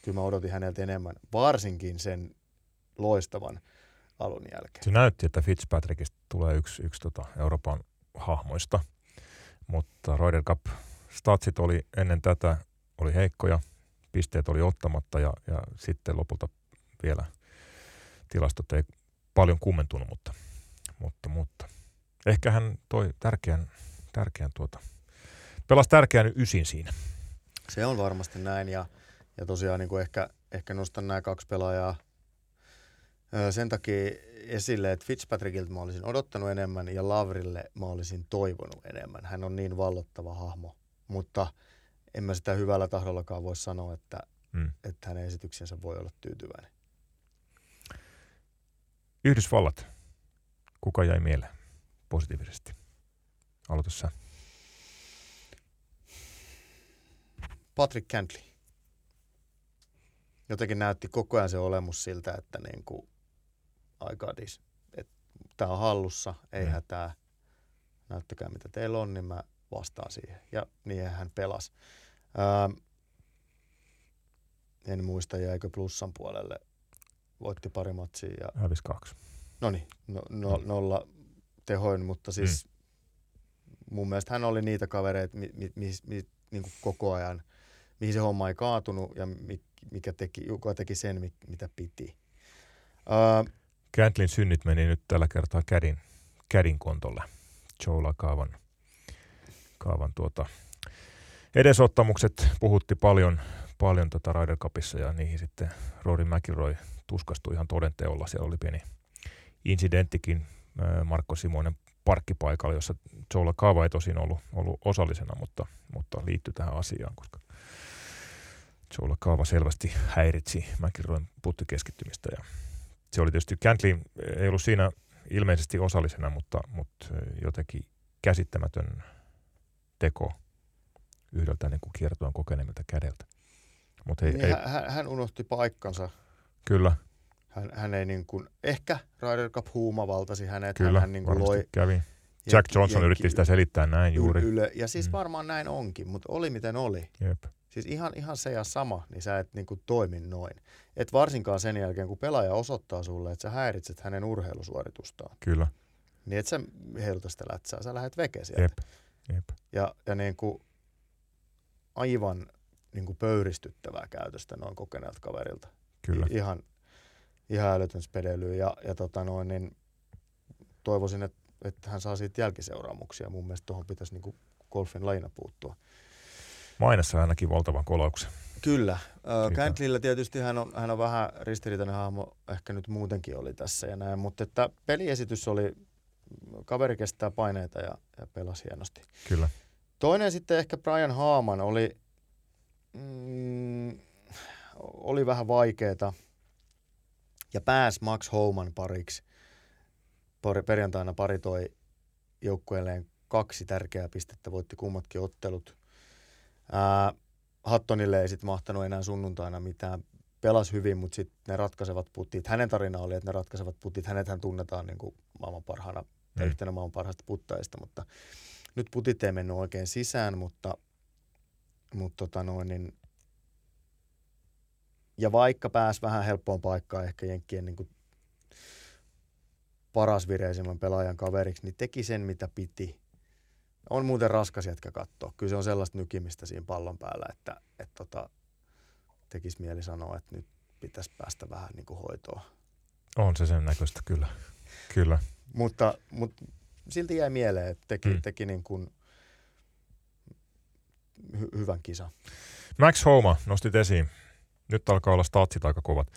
Kyllä mä odotin häneltä enemmän, varsinkin sen loistavan alun jälkeen. Se näytti, että Fitzpatrickista tulee yksi, yksi tota Euroopan hahmoista, mutta Ryder Cup statsit oli ennen tätä oli heikkoja, pisteet oli ottamatta ja, ja sitten lopulta vielä tilastot ei paljon kummentunut, mutta, mutta, mutta ehkä hän toi tärkeän, tärkeän tuota, pelasi tärkeän ysin siinä. Se on varmasti näin ja, ja tosiaan niin kuin ehkä, ehkä nostan nämä kaksi pelaajaa sen takia esille, että Fitzpatrickilta mä olisin odottanut enemmän ja Lavrille mä olisin toivonut enemmän. Hän on niin vallottava hahmo, mutta en mä sitä hyvällä tahdollakaan voi sanoa, että, mm. että hänen esityksensä voi olla tyytyväinen. Yhdysvallat. Kuka jäi mieleen positiivisesti? Aloita sä. Patrick Cantley. Jotenkin näytti koko ajan se olemus siltä, että niin kuin aika dis. Tämä on hallussa, ei mm. hätää. Näyttäkää mitä teillä on, niin mä vastaan siihen. Ja niin hän pelasi. Ää, en muista, jäikö plussan puolelle. Voitti pari matsia. Ja... Hävisi kaksi. No niin, no, no, nolla tehoin, mutta siis mm. mun mielestä hän oli niitä kavereita, mi, mi, mi, mi, niin kuin koko ajan, mihin se homma ei kaatunut ja mikä teki, joka teki sen, mitä piti. Uh, Cantlin synnit meni nyt tällä kertaa kädin, kädin kontolle. Joula Kaavan, Kaavan tuota, edesottamukset puhutti paljon, paljon tota Ryder Cupissa ja niihin sitten Rory McIlroy tuskastui ihan todenteolla. Siellä oli pieni incidenttikin Markko Simoinen parkkipaikalla, jossa Joula Kaava ei tosin ollut, ollut osallisena, mutta, mutta liittyi tähän asiaan, koska Joula Kaava selvästi häiritsi McIlroyn puttikeskittymistä ja se oli tietysti, Cantley ei ollut siinä ilmeisesti osallisena, mutta, mutta jotenkin käsittämätön teko yhdeltä niin kuin kiertoon kokeneemmilta kädeltä. Mut ei, niin, ei, hän, hän unohti paikkansa. Kyllä. Hän, hän ei niin kuin, ehkä Ryder Cup huuma valtasi hänet. Kyllä, hän niin kuin loi, kävi. Jack Johnson ja, yritti sitä selittää näin juuri. Yle, ja siis mm. varmaan näin onkin, mutta oli miten oli. Jep. Siis ihan, ihan se ja sama, niin sä et niin kuin toimi noin. Et varsinkaan sen jälkeen, kun pelaaja osoittaa sulle, että sä häiritset hänen urheilusuoritustaan. Kyllä. Niin et sä heiluta sitä lätsää, sä lähdet veke sieltä. Jep. Jep. Ja, ja niin kuin aivan niin kuin pöyristyttävää käytöstä noin kokeneelta kaverilta. Kyllä. I, ihan, ihan älytön spedeily ja, ja tota noin, niin toivoisin, että, että hän saa siitä jälkiseuraamuksia. Mun mielestä tuohon pitäisi niin kuin golfin lajina puuttua. Mainessa ainakin valtavan kolauksen. Kyllä. Cantleyllä tietysti hän on, hän on vähän ristiriitainen hahmo, ehkä nyt muutenkin oli tässä ja näin, mutta että peliesitys oli, kaveri kestää paineita ja, ja pelasi hienosti. Kyllä. Toinen sitten ehkä Brian Haaman oli, mm, oli vähän vaikeeta ja pääsi Max Homan pariksi. Perjantaina pari toi joukkueelleen kaksi tärkeää pistettä, voitti kummatkin ottelut. Ää, Hattonille ei sitten mahtanut enää sunnuntaina mitään. Pelas hyvin, mutta sitten ne ratkaisevat putit. Hänen tarina oli, että ne ratkaisevat putit. Hänethän tunnetaan niin kuin maailman parhaana mm. yhtenä maailman parhaista puttaista, mutta nyt putit ei mennyt oikein sisään, mutta, mutta tota noin, niin, ja vaikka pääsi vähän helppoon paikkaan ehkä Jenkkien niin kuin paras vireisimmän pelaajan kaveriksi, niin teki sen mitä piti on muuten raskas jätkä katsoa. Kyllä se on sellaista nykimistä siinä pallon päällä, että et tota, tekisi mieli sanoa, että nyt pitäisi päästä vähän niin kuin hoitoon. On se sen näköistä, kyllä. kyllä. mutta, mutta silti jäi mieleen, että teki, hmm. teki niin kuin hy- hyvän kisan. Max Homa nostit esiin. Nyt alkaa olla statsit aika kovat.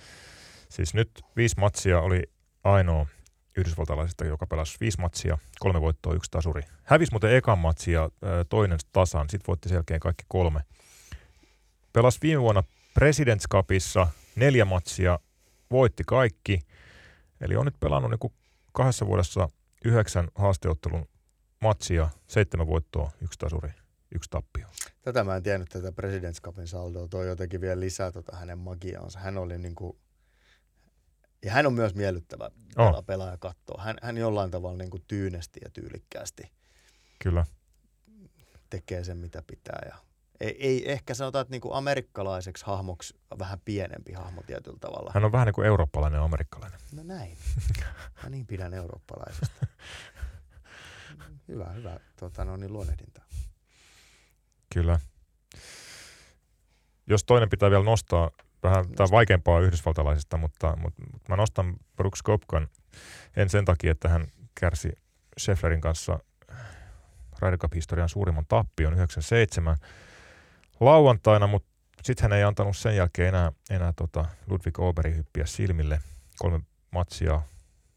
Siis nyt viisi matsia oli ainoa yhdysvaltalaisesta, joka pelasi viisi matsia, kolme voittoa, yksi tasuri. Hävisi muuten ekan matsia, toinen tasan, sitten voitti selkeän kaikki kolme. pelasi viime vuonna Presidents Cupissa neljä matsia, voitti kaikki. Eli on nyt pelannut niin kahdessa vuodessa yhdeksän haasteottelun matsia, seitsemän voittoa, yksi tasuri, yksi tappio. Tätä mä en tiennyt tätä Presidents Cupin saldoa. Toi jotenkin vielä lisää tota hänen magiaansa. Hän oli niin kuin, ja hän on myös miellyttävä oh. pelaaja katsoa. Hän, hän jollain tavalla niin kuin tyynesti ja tyylikkäästi Kyllä. tekee sen, mitä pitää. Ja ei, ei ehkä sanotaan, että niin kuin amerikkalaiseksi hahmoksi vähän pienempi hahmo tietyllä tavalla. Hän on vähän niin kuin eurooppalainen amerikkalainen. No näin. [LAUGHS] Mä niin pidän eurooppalaisesta. [LAUGHS] hyvä, hyvä tuota, no niin, luonnehdinta. Kyllä. Jos toinen pitää vielä nostaa, vähän tämä vaikeampaa yhdysvaltalaisesta, mutta, mutta, mutta mä nostan Brooks Kopkan en sen takia, että hän kärsi Schefflerin kanssa Ryder Cup-historian suurimman tappion 97 lauantaina, mutta sitten hän ei antanut sen jälkeen enää, enää tota Ludwig Oberin hyppiä silmille. Kolme matsia,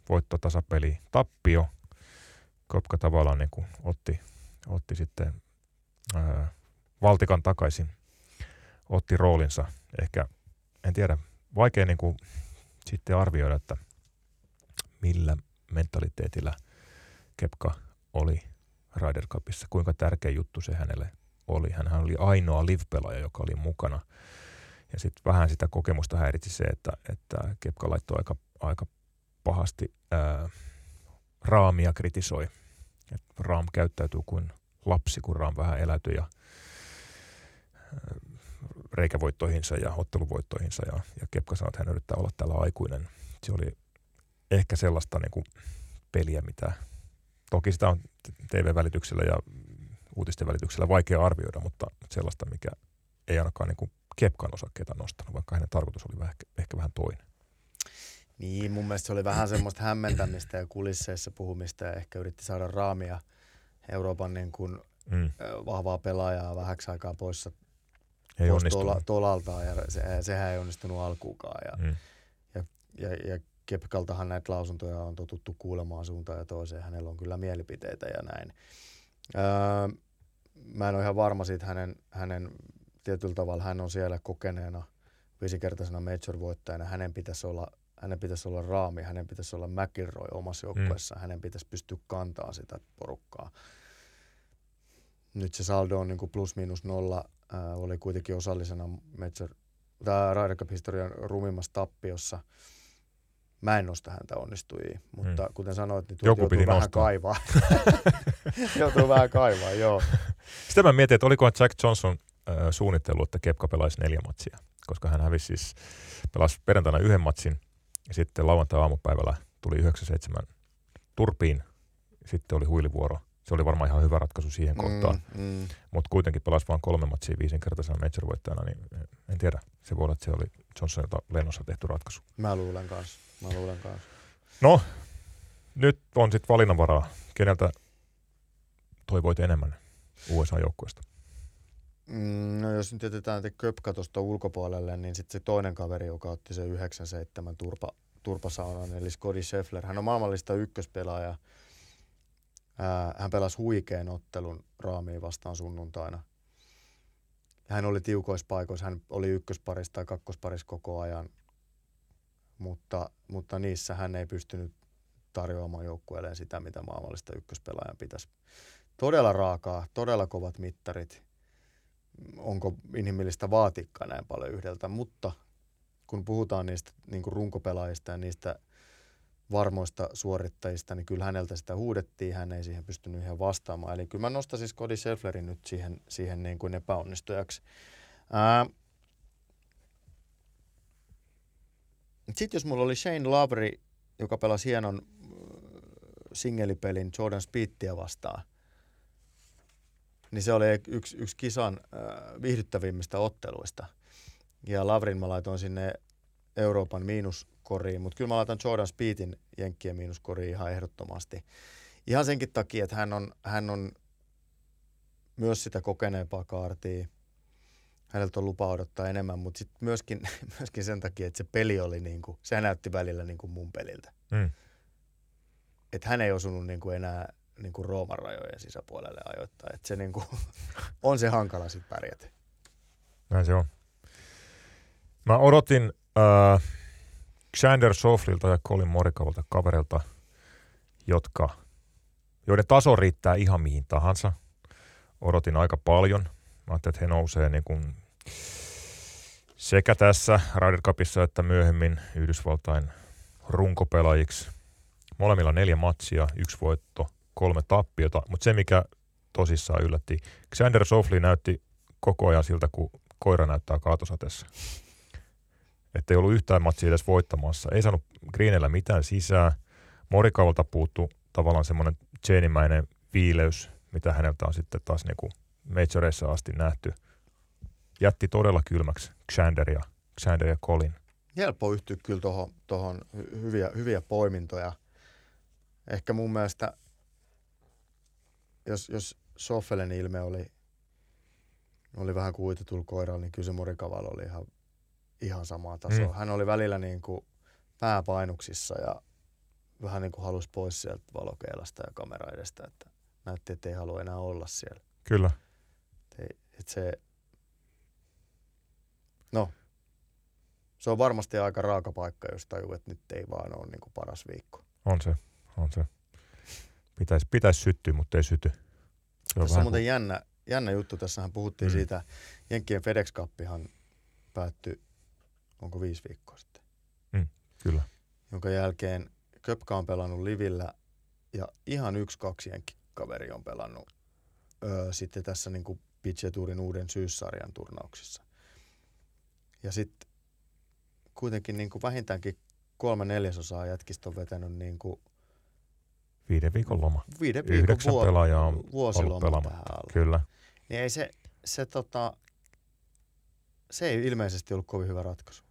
voitto, tasapeli, tappio. Kopka tavallaan niin kuin otti, otti sitten ää, valtikan takaisin, otti roolinsa. Ehkä, en tiedä, vaikea niin kuin sitten arvioida, että millä mentaliteetillä Kepka oli Ryder Cupissa, kuinka tärkeä juttu se hänelle oli. Hän oli ainoa live-pelaaja, joka oli mukana. Ja sitten vähän sitä kokemusta häiritsi se, että, että Kepka laittoi aika, aika pahasti ää, raamia kritisoi. Et Raam käyttäytyy kuin lapsi, kun Raam vähän elätyi ja reikävoittoihinsa ja otteluvoittoihinsa. Ja, ja Kepka sanoi, että hän yrittää olla tällä aikuinen. Se oli ehkä sellaista niin kuin peliä, mitä toki sitä on TV-välityksellä ja uutisten välityksellä vaikea arvioida, mutta sellaista, mikä ei ainakaan niin kuin Kepkan osakkeita nostanut, vaikka hänen tarkoitus oli vähän, ehkä vähän toinen. Niin, mun mielestä se oli vähän semmoista hämmentämistä ja kulisseissa puhumista ja ehkä yritti saada raamia Euroopan niin kuin mm. vahvaa pelaajaa vähäksi aikaa poissa ei pois tuola, tolaltaan ja se, sehän ei onnistunut alkuukaan. Ja, mm. ja, ja, ja Kepkaltahan näitä lausuntoja on totuttu kuulemaan suuntaan ja toiseen. Hänellä on kyllä mielipiteitä ja näin. Öö, mä en ole ihan varma siitä hänen, hänen tietyllä tavalla, hän on siellä kokeneena viisikertaisena major-voittajana. Hänen pitäisi olla hänen pitäisi olla raami, hänen pitäisi olla McIlroy omassa joukkueessa, mm. hänen pitäisi pystyä kantaa sitä porukkaa. Nyt se saldo on niin kuin plus miinus nolla, äh, oli kuitenkin osallisena Major, tämä Ryder Cup-historian rumimmassa tappiossa – Mä en nosta häntä onnistujia, mutta hmm. kuten sanoit, niin Joku joutuu vähän nostaa. kaivaa. [LAUGHS] [LAUGHS] joutuu vähän kaivaa, joo. Sitä mä mietin, että oliko Jack Johnson äh, suunnittelu, että Kepka pelaisi neljä matsia, koska hän hävisi siis, pelasi perjantaina yhden matsin ja sitten lauantai-aamupäivällä tuli 97 turpiin, sitten oli huilivuoro. Se oli varmaan ihan hyvä ratkaisu siihen mm, kohtaan, mm. mutta kuitenkin pelasi vain kolme matsia viisinkertaisena major niin en tiedä. Se voi olla, että se oli Johnsonilta lennossa tehty ratkaisu. Mä luulen kanssa. Mä luulen kanssa. No, nyt on sitten valinnanvaraa. Keneltä toivoit enemmän USA-joukkueesta? Mm, no jos nyt jätetään Köpka tuosta ulkopuolelle, niin sitten se toinen kaveri, joka otti se 97 turpa, turpasaunan, eli Scotty Scheffler. Hän on maailmallista ykköspelaaja. Ää, hän pelasi huikean ottelun raamiin vastaan sunnuntaina. Hän oli tiukoissa paikoissa, hän oli ykkösparissa tai kakkosparissa koko ajan mutta, mutta niissä hän ei pystynyt tarjoamaan joukkueelleen sitä, mitä maailmallista ykköspelaajan pitäisi. Todella raakaa, todella kovat mittarit. Onko inhimillistä vaatikkaa näin paljon yhdeltä, mutta kun puhutaan niistä niin kuin runkopelaajista ja niistä varmoista suorittajista, niin kyllä häneltä sitä huudettiin, hän ei siihen pystynyt ihan vastaamaan. Eli kyllä mä nostaisin Scotty Schefflerin nyt siihen, siihen niin kuin epäonnistujaksi. Ää, Sitten jos mulla oli Shane Lavery, joka pelasi hienon äh, singelipelin Jordan Spittiä vastaan, niin se oli yksi, yksi kisan äh, viihdyttävimmistä otteluista. Ja Lavrin mä laitoin sinne Euroopan miinuskoriin, mutta kyllä mä laitan Jordan Speedin jenkkien miinuskoriin ihan ehdottomasti. Ihan senkin takia, että hän on, hän on myös sitä kokeneempaa kaartia – häneltä on lupa odottaa enemmän, mutta sitten myöskin, [LAUGHS] myöskin sen takia, että se peli oli niin kuin, se näytti välillä niin kuin mun peliltä. Mm. Että hän ei osunut niin kuin enää niin kuin Rooman rajojen sisäpuolelle ajoittaa. Että se niin kuin, [LAUGHS] on se hankala sitten pärjätä. Näin se on. Mä odotin äh, Xander Soflilta ja Colin Morikavalta kaverilta, jotka, joiden taso riittää ihan mihin tahansa. Odotin aika paljon. Mä ajattelin, että he nousee niin kuin sekä tässä Ryder Cupissa että myöhemmin Yhdysvaltain runkopelaajiksi. Molemmilla neljä matsia, yksi voitto, kolme tappiota, mutta se mikä tosissaan yllätti, Xander Sofli näytti koko ajan siltä, kun koira näyttää kaatosateessa. Että ei ollut yhtään matsia edes voittamassa. Ei saanut Greenellä mitään sisään. Morikavalta puuttu tavallaan semmoinen chainimäinen viileys, mitä häneltä on sitten taas niinku majoreissa asti nähty. Jätti todella kylmäksi Xander ja, Xander ja Colin. Helppo yhtyä kyllä tuohon tohon hyviä, hyviä poimintoja. Ehkä mun mielestä, jos, jos Soffelen ilme oli, oli vähän kuitetulla koiralla, niin kyllä se Morikaval oli ihan ihan samaa tasoa. Mm. Hän oli välillä niin kuin pääpainuksissa ja vähän niin kuin halusi pois sieltä valokeilasta ja kamera edestä, että näytti, että ei halua enää olla siellä. Kyllä. Et, et se, no, se on varmasti aika raaka paikka, jos tajuu, että nyt ei vaan ole niin kuin paras viikko. On se, on se. Pitäisi, pitäisi syttyä, mutta ei syty. Se on Tässä on muuten kuin... jännä, jännä juttu. Tässähän puhuttiin mm. siitä, Jenkkien FedEx Cupihan päättyi onko viisi viikkoa sitten. Mm, kyllä. Jonka jälkeen Köpka on pelannut livillä ja ihan yksi kaksi kaveri on pelannut öö, sitten tässä niin kuin Tourin uuden syyssarjan turnauksissa. Ja sitten kuitenkin niin kuin vähintäänkin kolme neljäsosaa jätkistä on vetänyt niin kuin Viiden viikon loma. Viiden viikon Yhdeksän vuo- pelaajaa on vuosiloma tähän alle. Kyllä. Niin ei se, se, tota, se ei ilmeisesti ollut kovin hyvä ratkaisu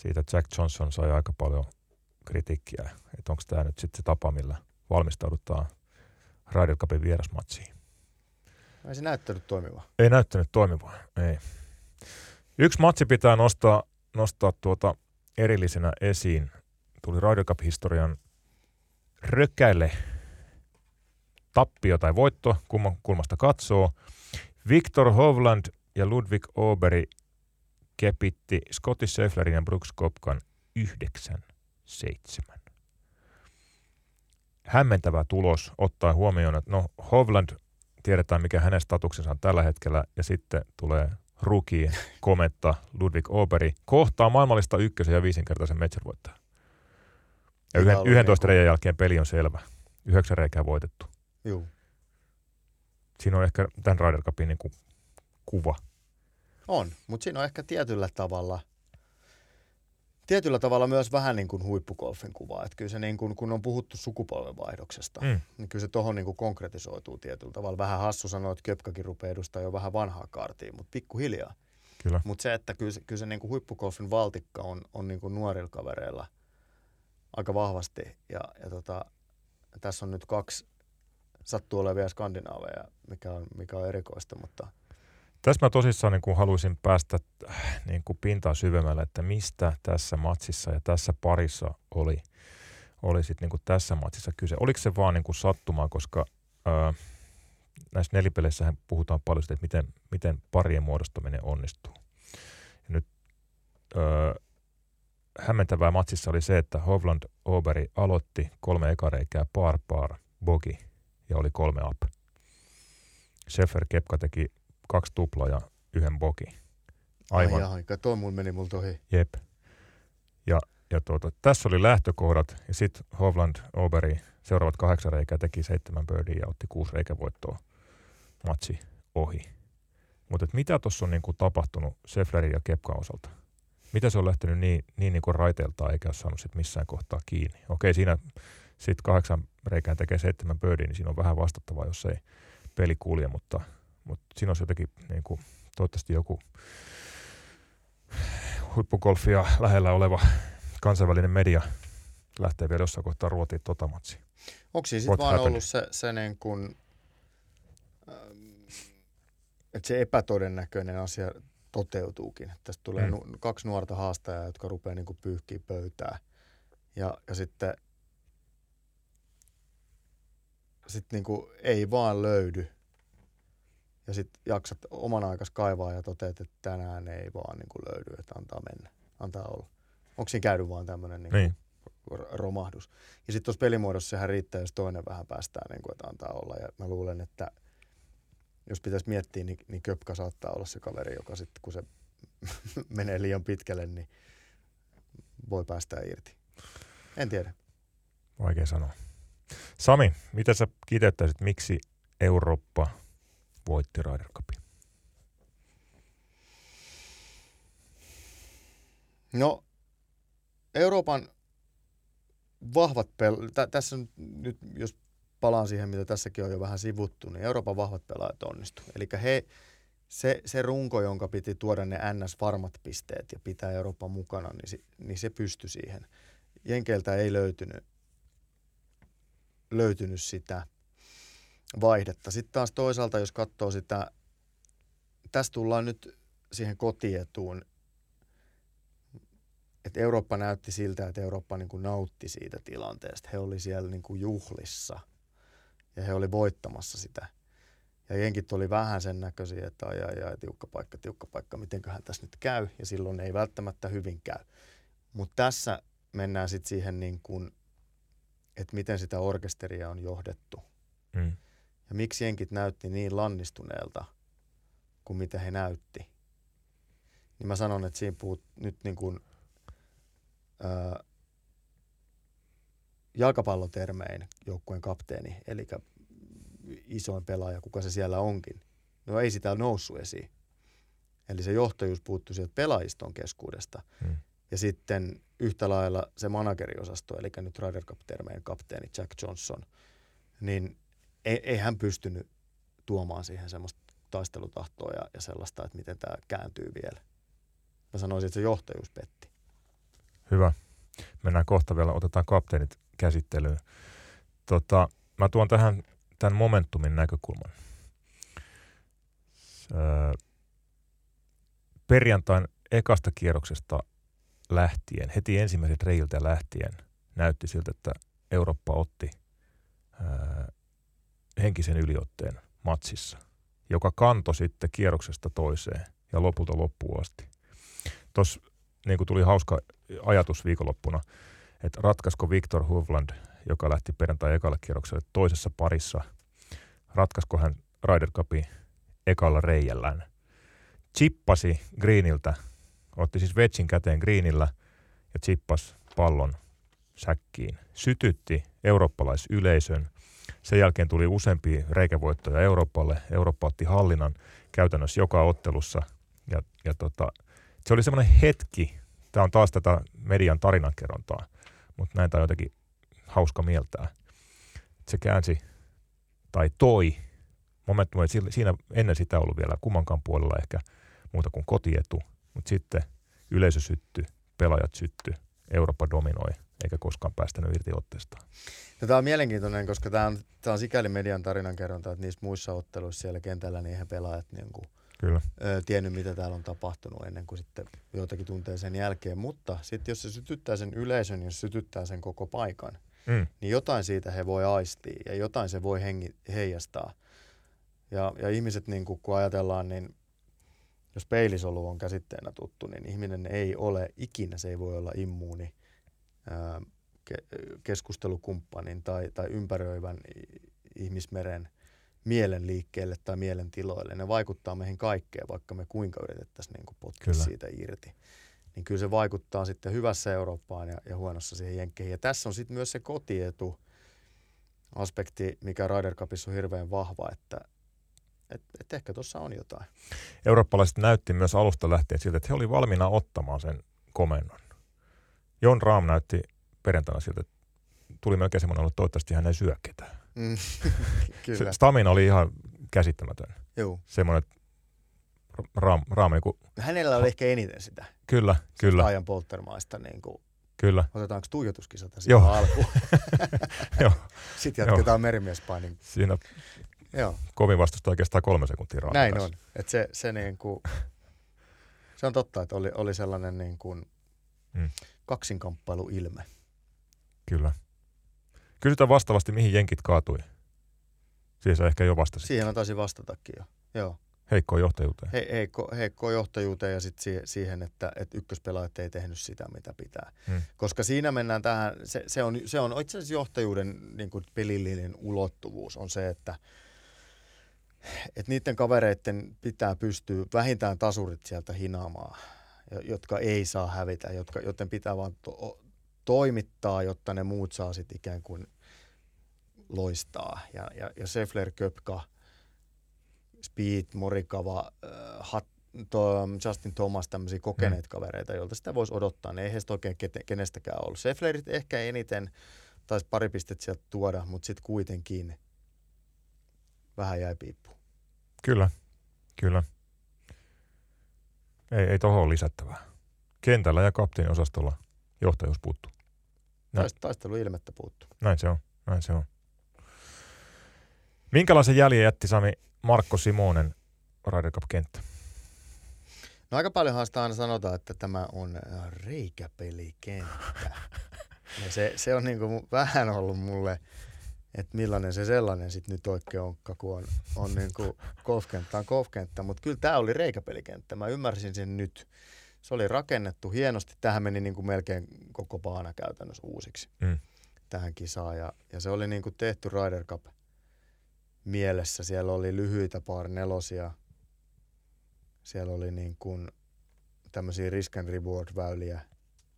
siitä Jack Johnson sai aika paljon kritiikkiä, että onko tämä nyt sitten se tapa, millä valmistaudutaan Ryder Cupin vierasmatsiin. Ei se näyttänyt toimivaa. Ei näyttänyt toimivaa, ei. Yksi matsi pitää nostaa, nostaa tuota erillisenä esiin. Tuli Ryder Cup-historian rökäille tappio tai voitto, kumman kulmasta katsoo. Victor Hovland ja Ludwig Oberi kepitti Scotty Schefflerin ja Brooks Kopkan 9-7. Hämmentävä tulos ottaa huomioon, että no Hovland tiedetään mikä hänen statuksensa on tällä hetkellä ja sitten tulee rookie kometta Ludwig Oberi kohtaa maailmallista ykkösen ja viisinkertaisen metsärvoittajan. Ja yhden, 11 niin reijän jälkeen peli on selvä. Yhdeksän reikää voitettu. Joo. Siinä on ehkä tämän Ryder Cupin niin kuin kuva – on, mutta siinä on ehkä tietyllä tavalla, tietyllä tavalla myös vähän niin kuin huippugolfin kuva. Että kyllä se niin kuin, kun on puhuttu sukupolvenvaihdoksesta, mm. niin kyllä se tuohon niin kuin konkretisoituu tietyllä tavalla. Vähän hassu sanoa, että Köpkäkin rupeaa edustaa jo vähän vanhaa kaartia, mutta pikkuhiljaa. Kyllä. Mutta se, että kyllä se, kyllä se niin kuin huippugolfin valtikka on, on niin kuin nuorilla kavereilla aika vahvasti. Ja, ja tota, tässä on nyt kaksi sattuu olevia skandinaaveja, mikä on, mikä on erikoista, mutta – tässä mä tosissaan niin kuin haluaisin päästä äh, niin kuin pintaa syvemmälle, että mistä tässä matsissa ja tässä parissa oli, oli sit niin kuin tässä matsissa kyse. Oliko se vaan niin kuin sattumaa, koska ää, näissä nelipeleissähän puhutaan paljon siitä, että miten, miten parien muodostaminen onnistuu. Ja nyt ää, hämmentävää matsissa oli se, että Hovland Oberi aloitti kolme ekareikää par par bogi ja oli kolme up. Scheffer Kepka teki kaksi tuplaa ja yhden boki. Aivan. Ai, ai toi mulla meni multa ohi. Jep. Ja, ja tuota, tässä oli lähtökohdat ja sitten Hovland Oberi seuraavat kahdeksan reikää teki seitsemän birdia ja otti kuusi reikävoittoa matsi ohi. Mutta mitä tuossa on niinku tapahtunut Seflerin ja Kepkan osalta? Mitä se on lähtenyt niin, niin niinku raiteeltaan eikä ole saanut sit missään kohtaa kiinni? Okei, siinä sitten kahdeksan reikään tekee seitsemän birdia, niin siinä on vähän vastattavaa, jos ei peli kulje, mutta – mutta siinä olisi jotenkin niin kuin, toivottavasti joku huippugolfia lähellä oleva kansainvälinen media lähtee vielä jossain kohtaa ruotiin tota matsia. Onko siis sitten vaan ollut se, se niin kuin, ähm, että se epätodennäköinen asia toteutuukin. Tästä tulee mm. nu, kaksi nuorta haastajaa, jotka rupeaa niin pyyhkiä pöytää. Ja, ja sitten sit niin kuin ei vaan löydy ja sitten jaksat oman aikas kaivaa ja toteat, että tänään ei vaan niin kuin löydy, että antaa mennä, antaa olla. Onko siinä käynyt vaan tämmöinen niin niin. romahdus? Ja sitten tuossa pelimuodossa sehän riittää, jos toinen vähän päästään, niin kuin, että antaa olla. Ja mä luulen, että jos pitäisi miettiä, niin, niin Köpka saattaa olla se kaveri, joka sitten kun se [LAUGHS] menee liian pitkälle, niin voi päästä irti. En tiedä. Vaikea sanoa. Sami, mitä sä kiteyttäisit, miksi Eurooppa voitti Ryder Cupin? No, Euroopan vahvat pel- tässä nyt, jos palaan siihen, mitä tässäkin on jo vähän sivuttu, niin Euroopan vahvat pelaajat onnistu. Eli he, se, se runko, jonka piti tuoda ne NS-varmat pisteet ja pitää Euroopan mukana, niin, se, niin se pystyi siihen. Jenkeiltä ei löytynyt, löytynyt sitä vaihdetta. Sitten taas toisaalta, jos katsoo sitä, tässä tullaan nyt siihen kotietuun, että Eurooppa näytti siltä, että Eurooppa niin kuin nautti siitä tilanteesta. He oli siellä niin kuin juhlissa ja he oli voittamassa sitä. Ja jenkit oli vähän sen näköisiä, että ai, ai, ai, tiukka paikka, tiukka paikka, mitenköhän tässä nyt käy. Ja silloin ei välttämättä hyvin käy. Mutta tässä mennään sitten siihen, niin kuin, että miten sitä orkesteria on johdettu. Mm. Ja miksi jenkit näytti niin lannistuneelta kuin mitä he näytti. Niin mä sanon, että siinä puhut nyt niin kuin, ää, jalkapallotermein joukkueen kapteeni, eli isoin pelaaja, kuka se siellä onkin. No ei sitä noussut esiin. Eli se johtajuus puuttui sieltä pelaajiston keskuudesta. Hmm. Ja sitten yhtä lailla se manageriosasto, eli nyt Ryder Cup-termeen kapteeni Jack Johnson, niin ei, ei hän pystynyt tuomaan siihen semmoista taistelutahtoa ja, ja sellaista, että miten tämä kääntyy vielä. Mä sanoisin, että se johtajuus petti. Hyvä. Mennään kohta vielä, otetaan kapteenit käsittelyyn. Tota, mä tuon tähän tämän momentumin näkökulman. Öö, perjantain ekasta kierroksesta lähtien, heti ensimmäiset reiltä lähtien, näytti siltä, että Eurooppa otti öö, henkisen yliotteen matsissa, joka kantoi sitten kierroksesta toiseen ja lopulta loppuun asti. Tuossa niin tuli hauska ajatus viikonloppuna, että ratkaisiko Victor Hovland, joka lähti perjantai ekalle kierrokselle toisessa parissa, ratkaisiko hän Ryder Cupin ekalla reijällään. Chippasi Greeniltä, otti siis vetsin käteen Greenillä ja chippas pallon säkkiin. Sytytti eurooppalaisyleisön. Sen jälkeen tuli useampia reikävoittoja Euroopalle. Eurooppa otti hallinnan käytännössä joka ottelussa. Ja, ja tota, se oli semmoinen hetki, tämä on taas tätä median tarinankerrontaa, mutta näin tämä on jotenkin hauska mieltää. Se käänsi tai toi momentum, että siinä ennen sitä ollut vielä kummankaan puolella ehkä muuta kuin kotietu, mutta sitten yleisö sytty, pelaajat sytty, Eurooppa dominoi eikä koskaan päästänyt irti otteestaan. No, tämä on mielenkiintoinen, koska tämä on, tämä on sikäli median tarinankerronta, että niissä muissa otteluissa siellä kentällä niin he pelaajat niin kuin Kyllä. Ö, tiennyt, mitä täällä on tapahtunut ennen kuin sitten joitakin tuntee sen jälkeen. Mutta sitten jos se sytyttää sen yleisön ja sytyttää sen koko paikan, mm. niin jotain siitä he voi aistia ja jotain se voi hengi, heijastaa. Ja, ja ihmiset, niin kun, kun ajatellaan, niin jos peilisolu on käsitteenä tuttu, niin ihminen ei ole ikinä, se ei voi olla immuuni keskustelukumppanin tai, tai ympäröivän ihmismeren – mielen liikkeelle tai mielen tiloille. Ne vaikuttaa meihin kaikkeen, vaikka me kuinka yritettäisiin niin potkia siitä irti. Niin kyllä se vaikuttaa sitten hyvässä Eurooppaan ja, ja huonossa siihen jenkkeihin. Ja tässä on sitten myös se kotietu aspekti, mikä Ryder Cupissa on hirveän vahva, että et, et ehkä tuossa on jotain. Eurooppalaiset näytti myös alusta lähtien siltä, että he olivat valmiina ottamaan sen komennon. Jon Raam näytti perjantaina siltä, että tuli melkein semmoinen, että toivottavasti hän ei syö ketään. Mm, [LAUGHS] kyllä. stamina oli ihan käsittämätön. Joo. Semmoinen raam, raam niin kuin... Hänellä oli ehkä eniten sitä. Kyllä, kyllä. Ajan polttermaista niin kuin Kyllä. Otetaanko tuijotuskisata siihen alkuun? [LAUGHS] Joo. Sitten jatketaan merimiespainin. Siinä Joo. kovin vastusta oikeastaan kolme sekuntia raamassa. Näin on. Et se, se, niin kuin, se on totta, että oli, oli sellainen niin kuin mm. Ilme. Kyllä. Kysytään vastaavasti, mihin jenkit kaatui. Siihen sä ehkä jo vastasit. Siihen on taisi vastatakin jo. Joo. Heikko johtajuuteen. He, heikko, heikko johtajuuteen ja sitten siihen, että, että ykköspelaajat ei tehnyt sitä, mitä pitää. Hmm. Koska siinä mennään tähän, se, se, on, se on itse asiassa johtajuuden niin kuin pelillinen ulottuvuus on se, että, että niiden kavereiden pitää pystyä vähintään tasurit sieltä hinaamaan, jotka ei saa hävitä, jotka, joten pitää vaan to, toimittaa, jotta ne muut saa sitten ikään kuin loistaa. Ja, ja, ja Sefler, Köpka – Speed, Morikava, äh, Hat, to, Justin Thomas, tämmöisiä kokeneita hmm. kavereita, joilta sitä voisi odottaa. Ne ei heistä oikein kenestäkään ollut. Sefflerit ehkä eniten taisi pari pistettä sieltä tuoda, mutta sitten kuitenkin vähän jäi piippuun. Kyllä, kyllä. Ei, ei tuohon ole lisättävää. Kentällä ja kapteeniosastolla johtajuus puuttuu. Näin. Taistelu ilmettä puuttuu. Näin se on, näin se on. Minkälaisen jäljen jätti Sami Markko Simonen Ryder Cup-kenttä? No aika paljonhan sitä aina sanotaan, että tämä on äh, reikäpelikenttä. [LAUGHS] Ja se, se on niinku vähän ollut mulle, että millainen se sellainen sitten nyt oikein on, kun on, on niinku golfkenttä, on golfkenttä. Mutta kyllä tämä oli reikäpelikenttä. Mä ymmärsin sen nyt. Se oli rakennettu hienosti. Tähän meni niinku melkein koko paana käytännössä uusiksi mm. tähän kisaan. Ja, ja se oli niinku tehty Ryder Cup – mielessä. Siellä oli lyhyitä par nelosia. Siellä oli niin kuin tämmöisiä risk and reward-väyliä,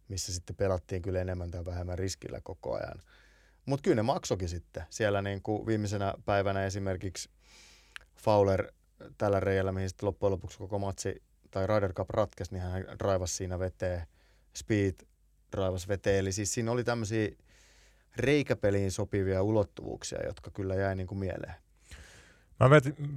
missä sitten pelattiin kyllä enemmän tai vähemmän riskillä koko ajan. Mutta kyllä ne maksokin sitten. Siellä niin kuin viimeisenä päivänä esimerkiksi Fowler tällä reijällä, mihin sitten loppujen lopuksi koko matsi tai Ryder Cup ratkesi, niin hän raivasi siinä veteen. Speed raivasi veteen. Eli siis siinä oli tämmöisiä reikäpeliin sopivia ulottuvuuksia, jotka kyllä jäi niin kuin mieleen. Mä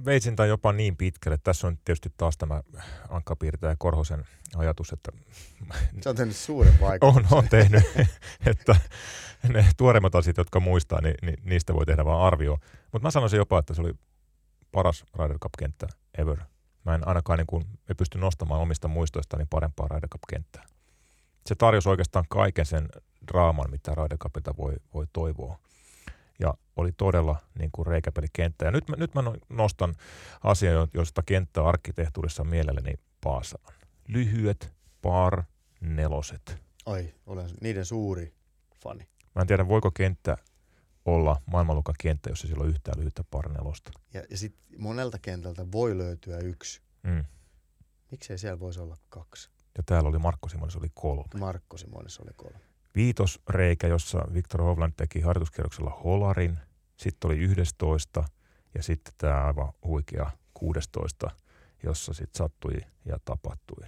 veitsin tämän jopa niin pitkälle. Tässä on tietysti taas tämä Ankka Piirtäjä Korhosen ajatus, että... [LAUGHS] Se on tehnyt suuren vaikutuksen. On, on tehnyt. [LAUGHS] että ne tuoreimmat asiat, jotka muistaa, niin, niin niistä voi tehdä vain arvio. Mutta mä sanoisin jopa, että se oli paras Ryder Cup-kenttä ever. Mä en ainakaan niin kuin, ei pysty nostamaan omista muistoistani parempaa Ryder Cup-kenttää. Se tarjosi oikeastaan kaiken sen draaman, mitä Ryder Cupilta voi, voi toivoa ja oli todella niin kuin reikäpelikenttä. Ja nyt, nyt mä nostan asian, josta kenttäarkkitehtuurissa mielelläni paasaan. Lyhyet par neloset. Ai, olen niiden suuri fani. Mä en tiedä, voiko kenttä olla maailmanluokan kenttä, jos sillä on yhtään lyhyttä par nelosta. Ja, ja sitten monelta kentältä voi löytyä yksi. Mm. Miksei siellä voisi olla kaksi? Ja täällä oli Markko Simonis oli kolme. Markko Simonis oli kolme viitosreikä, jossa Viktor Hovland teki harjoituskierroksella holarin. Sitten oli 11 ja sitten tämä aivan huikea 16, jossa sitten sattui ja tapahtui.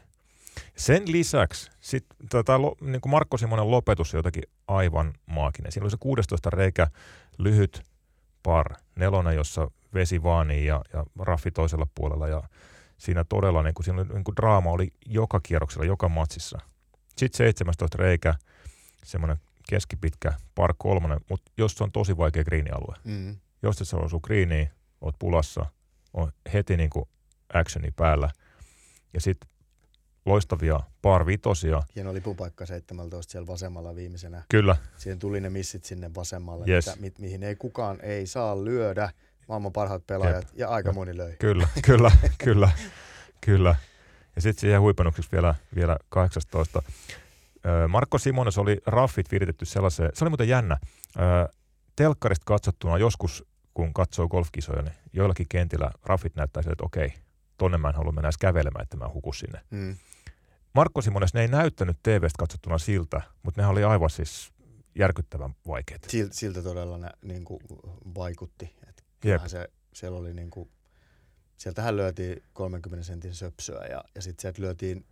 Sen lisäksi sit, tämä niin kuin Markko Simonen lopetus jotenkin aivan maaginen. Siinä oli se 16 reikä lyhyt par, nelonen, jossa vesi vaanii ja, ja raffi toisella puolella. Ja siinä todella niin kuin, siinä oli, niin kuin draama oli joka kierroksella, joka matsissa. Sitten 17 reikä, semmoinen keskipitkä par kolmonen, mutta jos se on tosi vaikea greenialue. Mm. Jos et sä osuu greeniin, oot pulassa, on heti niin kuin actioni päällä. Ja sitten loistavia par vitosia. Hieno lipupaikka 17 siellä vasemmalla viimeisenä. Kyllä. Siihen tuli ne missit sinne vasemmalle, yes. mitä, mi, mihin ei kukaan ei saa lyödä. Maailman parhaat pelaajat Jep. ja aika moni löi. Kyllä, [LAUGHS] kyllä, kyllä, kyllä. Ja sitten siihen huipennukseksi vielä, vielä 18. Markko Simones oli raffit viritetty sellaiseen, se oli muuten jännä. Telkkarista katsottuna joskus, kun katsoo golfkisoja, niin joillakin kentillä raffit näyttää sieltä, että okei, tonne mä en halua mennä edes kävelemään, että mä hukus sinne. Mm. Markko Simones, ne ei näyttänyt TVstä katsottuna siltä, mutta ne oli aivan siis järkyttävän vaikeita. Siltä, siltä todella ne, niin kuin vaikutti. Että se, siellä oli niin kuin, sieltähän lyötiin 30 sentin söpsöä ja, ja sitten sieltä lyötiin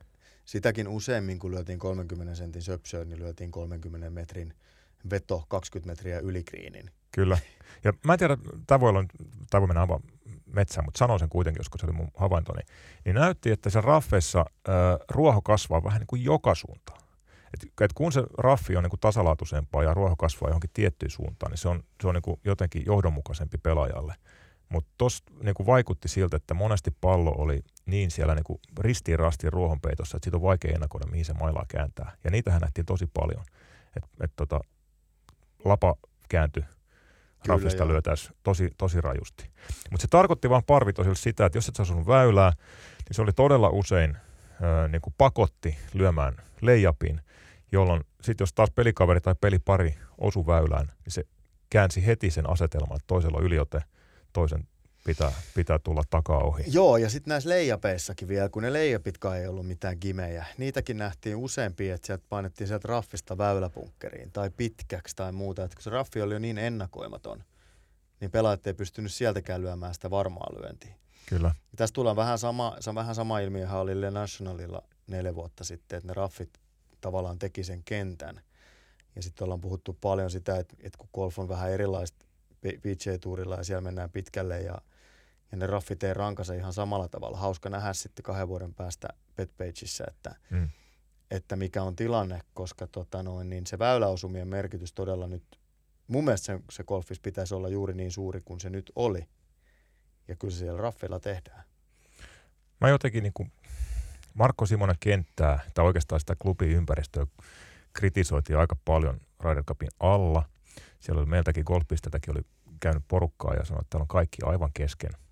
sitäkin useammin, kun lyötiin 30 sentin söpsöön, niin lyötiin 30 metrin veto 20 metriä ylikriinin. Kyllä. Ja mä en tiedä, tämä voi, olla, tämä voi mennä aivan metsään, mutta sanon sen kuitenkin, koska se oli mun havaintoni. Niin näytti, että se raffeissa äh, ruoho kasvaa vähän niin kuin joka suuntaan. Et, et kun se raffi on niin kuin tasalaatuisempaa ja ruoho kasvaa johonkin tiettyyn suuntaan, niin se on, se on niin kuin jotenkin johdonmukaisempi pelaajalle. Mutta tuossa niinku vaikutti siltä, että monesti pallo oli niin siellä niinku ristiin rastiin ruohonpeitossa, että siitä on vaikea ennakoida, mihin se mailaa kääntää. Ja niitähän nähtiin tosi paljon. Et, et tota, lapa kääntyi Raffista lyötäisiin tosi, tosi rajusti. Mutta se tarkoitti vaan parvitosille sitä, että jos et sä sun väylää, niin se oli todella usein ää, niin kuin pakotti lyömään leijapin, jolloin sitten jos taas pelikaveri tai pelipari osu väylään, niin se käänsi heti sen asetelman, että toisella yliote, toisen pitää, pitää tulla takaa ohi. Joo, ja sitten näissä leijapeissakin vielä, kun ne leijapitkaan ei ollut mitään gimejä, niitäkin nähtiin useampia, että sieltä painettiin sieltä raffista väyläpunkkeriin tai pitkäksi tai muuta. Että kun se raffi oli jo niin ennakoimaton, niin pelaajat ei pystynyt sieltäkään lyömään sitä varmaa lyöntiä. Kyllä. Ja tässä tulee vähän sama, se on vähän sama ilmiö, oli Le Nationalilla neljä vuotta sitten, että ne raffit tavallaan teki sen kentän. Ja sitten ollaan puhuttu paljon sitä, että, että kun golf on vähän erilaista PJ-tuurilla ja siellä mennään pitkälle ja – ja ne raffit ei rankase ihan samalla tavalla. Hauska nähdä sitten kahden vuoden päästä Petpageissa, että, mm. että mikä on tilanne, koska tota noin, niin se väyläosumien merkitys todella nyt, mun mielestä se, se golfis pitäisi olla juuri niin suuri kuin se nyt oli. Ja kyllä se siellä raffilla tehdään. Mä jotenkin niin kuin Markko Simonen kenttää, tai oikeastaan sitä klubiympäristöä kritisoitiin aika paljon Ryder Cupin alla. Siellä oli meiltäkin golfpistetäkin oli käynyt porukkaa ja sanoi, että täällä on kaikki aivan kesken –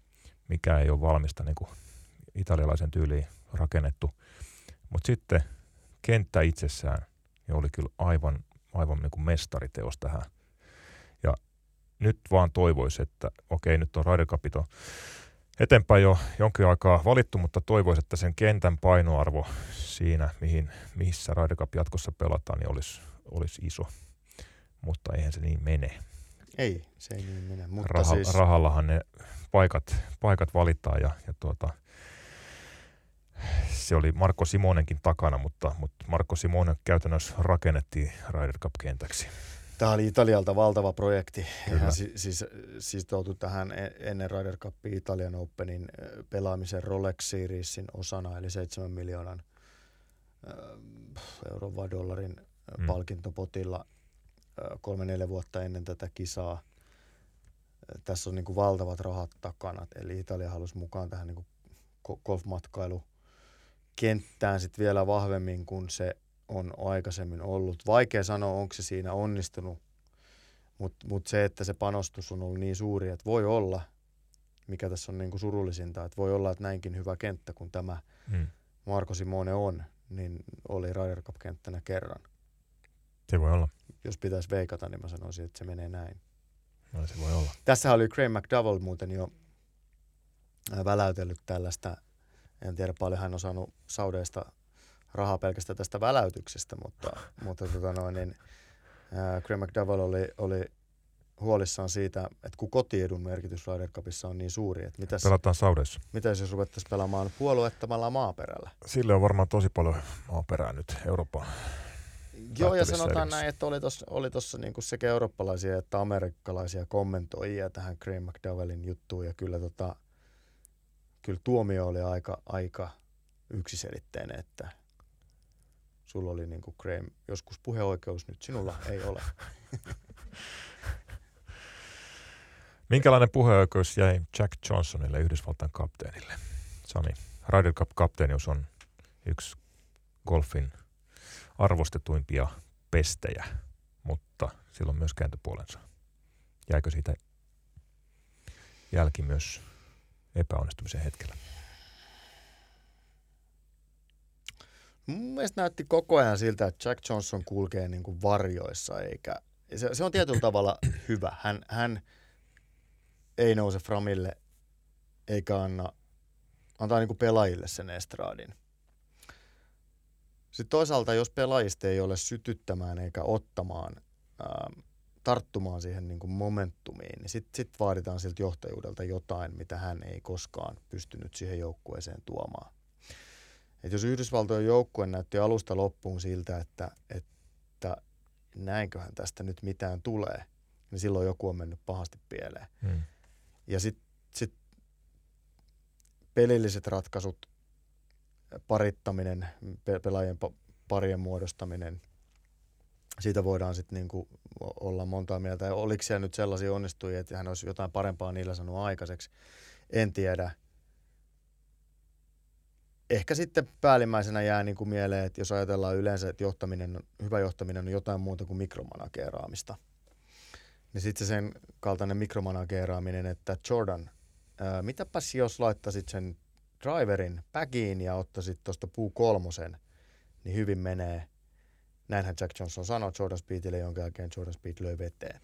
mikä ei ole valmista niin kuin italialaisen tyyliin rakennettu. Mutta sitten kenttä itsessään niin oli kyllä aivan, aivan niin kuin mestariteos tähän. Ja nyt vaan toivoisi, että okei, nyt on Ryder Capito eteenpäin jo jonkin aikaa valittu, mutta toivoisi, että sen kentän painoarvo siinä, mihin, missä Ryder Cup jatkossa pelataan, niin olisi, olisi iso. Mutta eihän se niin mene. Ei, se ei niin mene. Mutta Raha, siis... Rahallahan ne paikat, paikat valitaan ja, ja tuota, se oli Marko Simonenkin takana, mutta, mutta Marko Simonen käytännössä rakennettiin Ryder Cup-kentäksi. Tämä oli Italialta valtava projekti. Hän siis, siis, siis toutui tähän e-, ennen Ryder Cup Italian Openin pelaamisen Rolex Seriesin osana, eli 7 miljoonan euron vai dollarin mm. palkintopotilla kolme-neljä vuotta ennen tätä kisaa. Tässä on niin kuin valtavat rahat takana, eli Italia halusi mukaan tähän niin kuin golfmatkailukenttään sitten vielä vahvemmin kuin se on aikaisemmin ollut. Vaikea sanoa, onko se siinä onnistunut, mutta mut se, että se panostus on ollut niin suuri, että voi olla, mikä tässä on niin kuin surullisinta, että voi olla, että näinkin hyvä kenttä kuin tämä hmm. Marko Simone on, niin oli Ryder Cup-kenttänä kerran. Se voi olla jos pitäisi veikata, niin mä sanoisin, että se menee näin. No se voi olla. Tässä oli Craig McDowell muuten jo väläytellyt tällaista, en tiedä paljon hän on saanut Saudeista rahaa pelkästään tästä väläytyksestä, mutta, [LAUGHS] mutta tota noin, niin, ää, Craig McDowell oli, oli huolissaan siitä, että kun kotiedun merkitys Ryder Cupissa on niin suuri, että mitäs, Pelataan Saudessa. Mitä jos ruvettaisiin pelaamaan puolueettomalla maaperällä? Sille on varmaan tosi paljon maaperää nyt Euroopan Joo, ja sanotaan näin, että oli tuossa oli tossa niinku sekä eurooppalaisia että amerikkalaisia kommentoijia tähän Graham McDowellin juttuun, ja kyllä, tota, kyllä tuomio oli aika, aika yksiselitteinen, että sulla oli niinku Graham joskus puheoikeus, nyt sinulla ei ole. [LAUGHS] Minkälainen puheoikeus jäi Jack Johnsonille, Yhdysvaltain kapteenille? Sami, Ryder Cup-kapteenius on yksi golfin – arvostetuimpia pestejä, mutta silloin myös kääntöpuolensa. Jäikö siitä jälki myös epäonnistumisen hetkellä? Mun mielestä näytti koko ajan siltä, että Jack Johnson kulkee niin kuin varjoissa, eikä se, se on tietyllä [CLEARS THROAT] tavalla hyvä. Hän, hän ei nouse framille eikä anna, antaa niin kuin pelaajille sen estraadin. Sitten toisaalta, jos pelaajista ei ole sytyttämään eikä ottamaan, ää, tarttumaan siihen niin kuin momentumiin, niin sitten sit vaaditaan siltä johtajuudelta jotain, mitä hän ei koskaan pystynyt siihen joukkueeseen tuomaan. Et jos Yhdysvaltojen joukkue näytti alusta loppuun siltä, että, että näinköhän tästä nyt mitään tulee, niin silloin joku on mennyt pahasti pieleen. Hmm. Ja sitten sit pelilliset ratkaisut parittaminen, pelaajien parien muodostaminen, siitä voidaan sitten niinku olla montaa mieltä. Oliko siellä nyt sellaisia onnistujia, että hän olisi jotain parempaa niillä sanonut aikaiseksi, en tiedä. Ehkä sitten päällimmäisenä jää niin kuin mieleen, että jos ajatellaan yleensä, että johtaminen, hyvä johtaminen on jotain muuta kuin mikromanageeraamista, Niin sitten sen kaltainen mikromanageeraaminen, että Jordan, ää, mitäpäs jos laittaisit sen driverin päkiin ja ottaisit tuosta puu kolmosen, niin hyvin menee. Näinhän Jack Johnson sanoi Jordan Speedille, jonka jälkeen Jordan Speed löi veteen.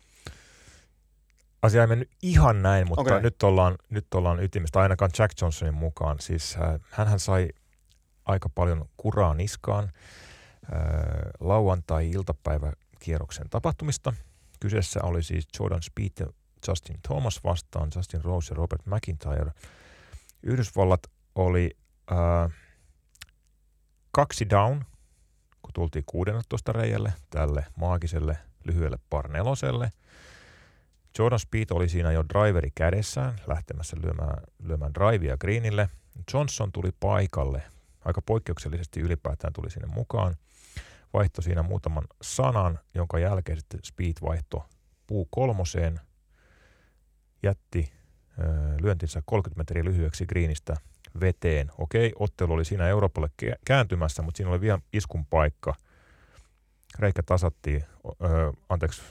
Asia ei mennyt ihan näin, mutta okay. nyt, ollaan, nyt ollaan ytimestä ainakaan Jack Johnsonin mukaan. Siis äh, hän sai aika paljon kuraa niskaan äh, lauantai-iltapäiväkierroksen tapahtumista. Kyseessä oli siis Jordan Speed ja Justin Thomas vastaan, Justin Rose ja Robert McIntyre. Yhdysvallat oli äh, kaksi down, kun tultiin 16 reijälle tälle maagiselle lyhyelle parneloselle. Jordan Speed oli siinä jo driveri kädessään lähtemässä lyömään, lyömään drivea greenille. Johnson tuli paikalle. Aika poikkeuksellisesti ylipäätään tuli sinne mukaan. Vaihto siinä muutaman sanan, jonka jälkeen sitten Speed vaihto puu kolmoseen. Jätti ö, lyöntinsä 30 metriä lyhyeksi greenistä veteen. Okei, ottelu oli siinä Euroopalle kääntymässä, mutta siinä oli vielä iskun paikka. Reikä tasattiin, öö, anteeksi,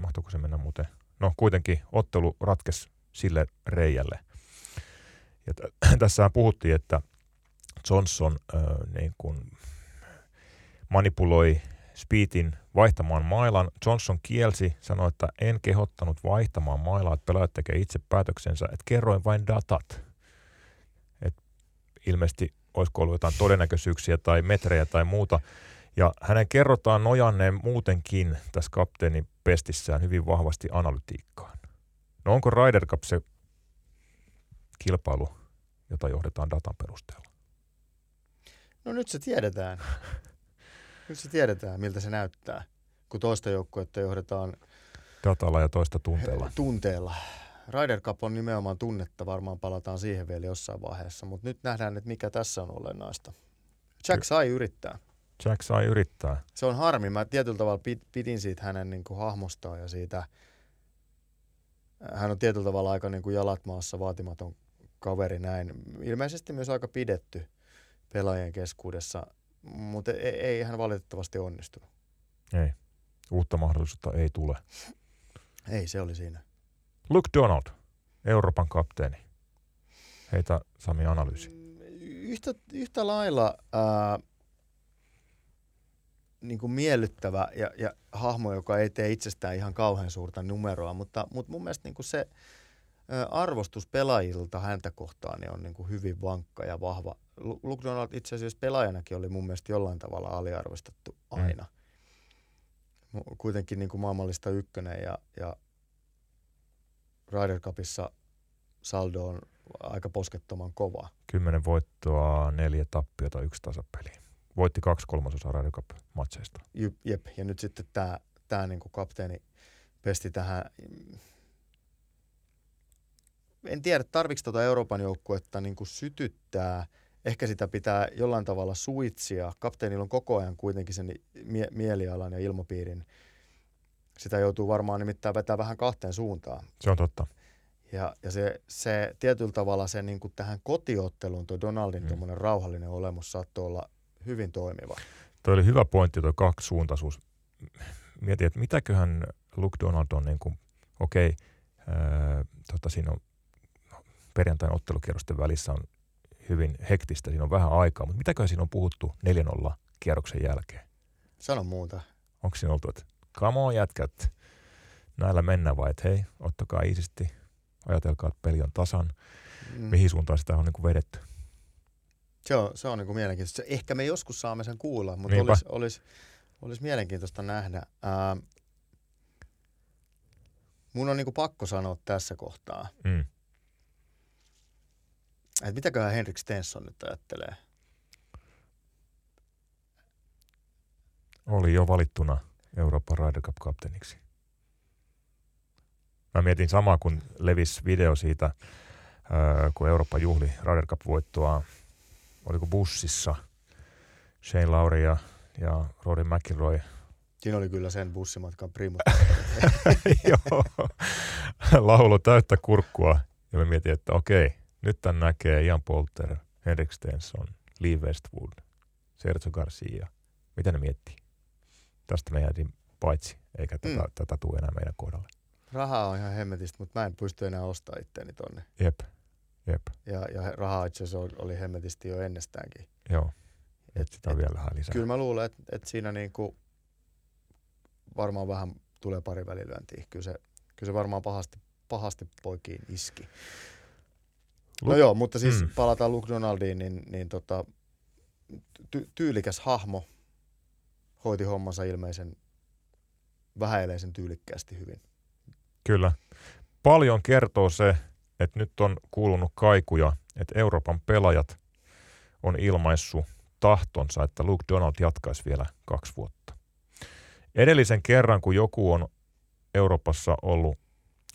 mahtoiko se mennä muuten? No kuitenkin ottelu ratkesi sille reijälle. Ja t- [CLEARS THROAT] tässä puhuttiin, että Johnson öö, niin kun manipuloi Speedin vaihtamaan mailan. Johnson kielsi, sanoi, että en kehottanut vaihtamaan mailaa, että pelaajat tekee itse päätöksensä, että kerroin vain datat ilmeisesti olisiko ollut jotain todennäköisyyksiä tai metrejä tai muuta. Ja hänen kerrotaan nojanneen muutenkin tässä kapteenin pestissään hyvin vahvasti analytiikkaan. No onko Ryder Cup se kilpailu, jota johdetaan datan perusteella? No nyt se tiedetään. [LAUGHS] nyt se tiedetään, miltä se näyttää, kun toista joukkuetta johdetaan datalla ja toista tunteella. Tunteella. Ryder Cup on nimenomaan tunnetta, varmaan palataan siihen vielä jossain vaiheessa, mutta nyt nähdään, että mikä tässä on olennaista. Jack sai yrittää. Jack sai yrittää. Se on harmi. Mä tietyllä tavalla pidin siitä hänen niin kuin hahmostaan ja siitä, hän on tietyllä tavalla aika niin kuin jalat maassa vaatimaton kaveri näin. Ilmeisesti myös aika pidetty pelaajien keskuudessa, mutta ei, ei hän valitettavasti onnistunut. Ei. Uutta mahdollisuutta ei tule. Ei, se oli siinä. Luke Donald, Euroopan kapteeni. Heitä Sami analyysi. Yhtä, yhtä lailla ää, niin kuin miellyttävä ja, ja hahmo, joka ei tee itsestään ihan kauhean suurta numeroa, mutta, mutta mun mielestä niin kuin se ää, arvostus pelaajilta häntä kohtaan niin on niin kuin hyvin vankka ja vahva. Luke Donald itse asiassa pelaajanakin oli mun mielestä jollain tavalla aliarvostettu mm. aina. Mm. Kuitenkin niin kuin maailmallista ykkönen ja, ja Ryder Cupissa saldo on aika poskettoman kova. Kymmenen voittoa, neljä tappiota, yksi tasapeli. Voitti kaksi kolmasosaa Ryder Cup-matseista. Jep, ja nyt sitten tämä tää niinku kapteeni pesti tähän. En tiedä, tarvitsi tuota Euroopan joukkuetta niinku sytyttää. Ehkä sitä pitää jollain tavalla suitsia. Kapteenilla on koko ajan kuitenkin sen mie- mielialan ja ilmapiirin – sitä joutuu varmaan nimittäin vetää vähän kahteen suuntaan. Se on totta. Ja, ja se, se tietyllä tavalla se niin kuin tähän kotiotteluun tuo Donaldin mm. rauhallinen olemus saattoi olla hyvin toimiva. Tuo oli hyvä pointti tuo kaksisuuntaisuus. Mietin, että mitäköhän Luke Donald on niin kuin, okei, okay, tota siinä on perjantain ottelukierrosten välissä on hyvin hektistä, siinä on vähän aikaa, mutta mitäköhän siinä on puhuttu 4-0 kierroksen jälkeen? Sano muuta. Onko siinä oltu, että come on jätkät, näillä mennään vai, että hei, ottakaa iisisti, ajatelkaa, että peli on tasan, mm. mihin suuntaan sitä on niin kuin vedetty. Se on, se on niin kuin mielenkiintoista. Ehkä me joskus saamme sen kuulla, mutta olisi, olisi, olisi mielenkiintoista nähdä. Ää, mun on niin kuin pakko sanoa tässä kohtaa, mm. että mitäköhän Henrik Stenson nyt ajattelee. Oli jo valittuna Euroopan Ryder Cup-kapteeniksi. Mä mietin samaa, kun levis video siitä, kun Eurooppa juhli Ryder Cup-voittoa, oliko bussissa Shane Lauri ja, ja Rory McIlroy. Siinä oli kyllä sen bussimatkan primo. [LAUGHS] Joo, laulu täyttä kurkkua. Ja mä mietin, että okei, nyt tämän näkee Ian Polter, Henrik Stenson, Lee Westwood, Sergio Garcia. Mitä ne miettii? Tästä me jäätiin paitsi, eikä tätä, mm. tätä tule enää meidän kohdalle. Rahaa on ihan hemmetistä, mutta mä en pysty enää ostamaan itteeni tonne. Jep, jep. Ja, ja rahaa itse asiassa oli hemmetisti jo ennestäänkin. Joo, et, sitä on et, vielä vähän lisää. Kyllä mä luulen, että et siinä niinku varmaan vähän tulee pari välilyöntiä. Kyllä se, kyllä se varmaan pahasti, pahasti poikiin iski. No Luke, joo, mutta siis mm. palataan Luke Donaldiin, niin, niin tota, ty- tyylikäs hahmo hoiti hommansa ilmeisen vähäileisen tyylikkäästi hyvin. Kyllä. Paljon kertoo se, että nyt on kuulunut kaikuja, että Euroopan pelaajat on ilmaissut tahtonsa, että Luke Donald jatkaisi vielä kaksi vuotta. Edellisen kerran, kun joku on Euroopassa ollut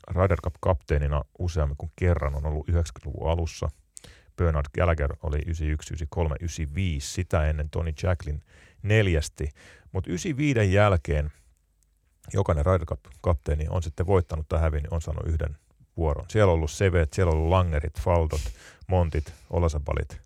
Ryder Cup-kapteenina useammin kuin kerran, on ollut 90-luvun alussa. Bernard Gallagher oli 91, 93, 95, sitä ennen Tony Jacklin neljästi. Mutta 95 jälkeen jokainen Ryder Cup-kapteeni on sitten voittanut tai hävinnyt, on saanut yhden vuoron. Siellä on ollut Sevet, siellä on ollut Langerit, Faltot, Montit, Olasabalit.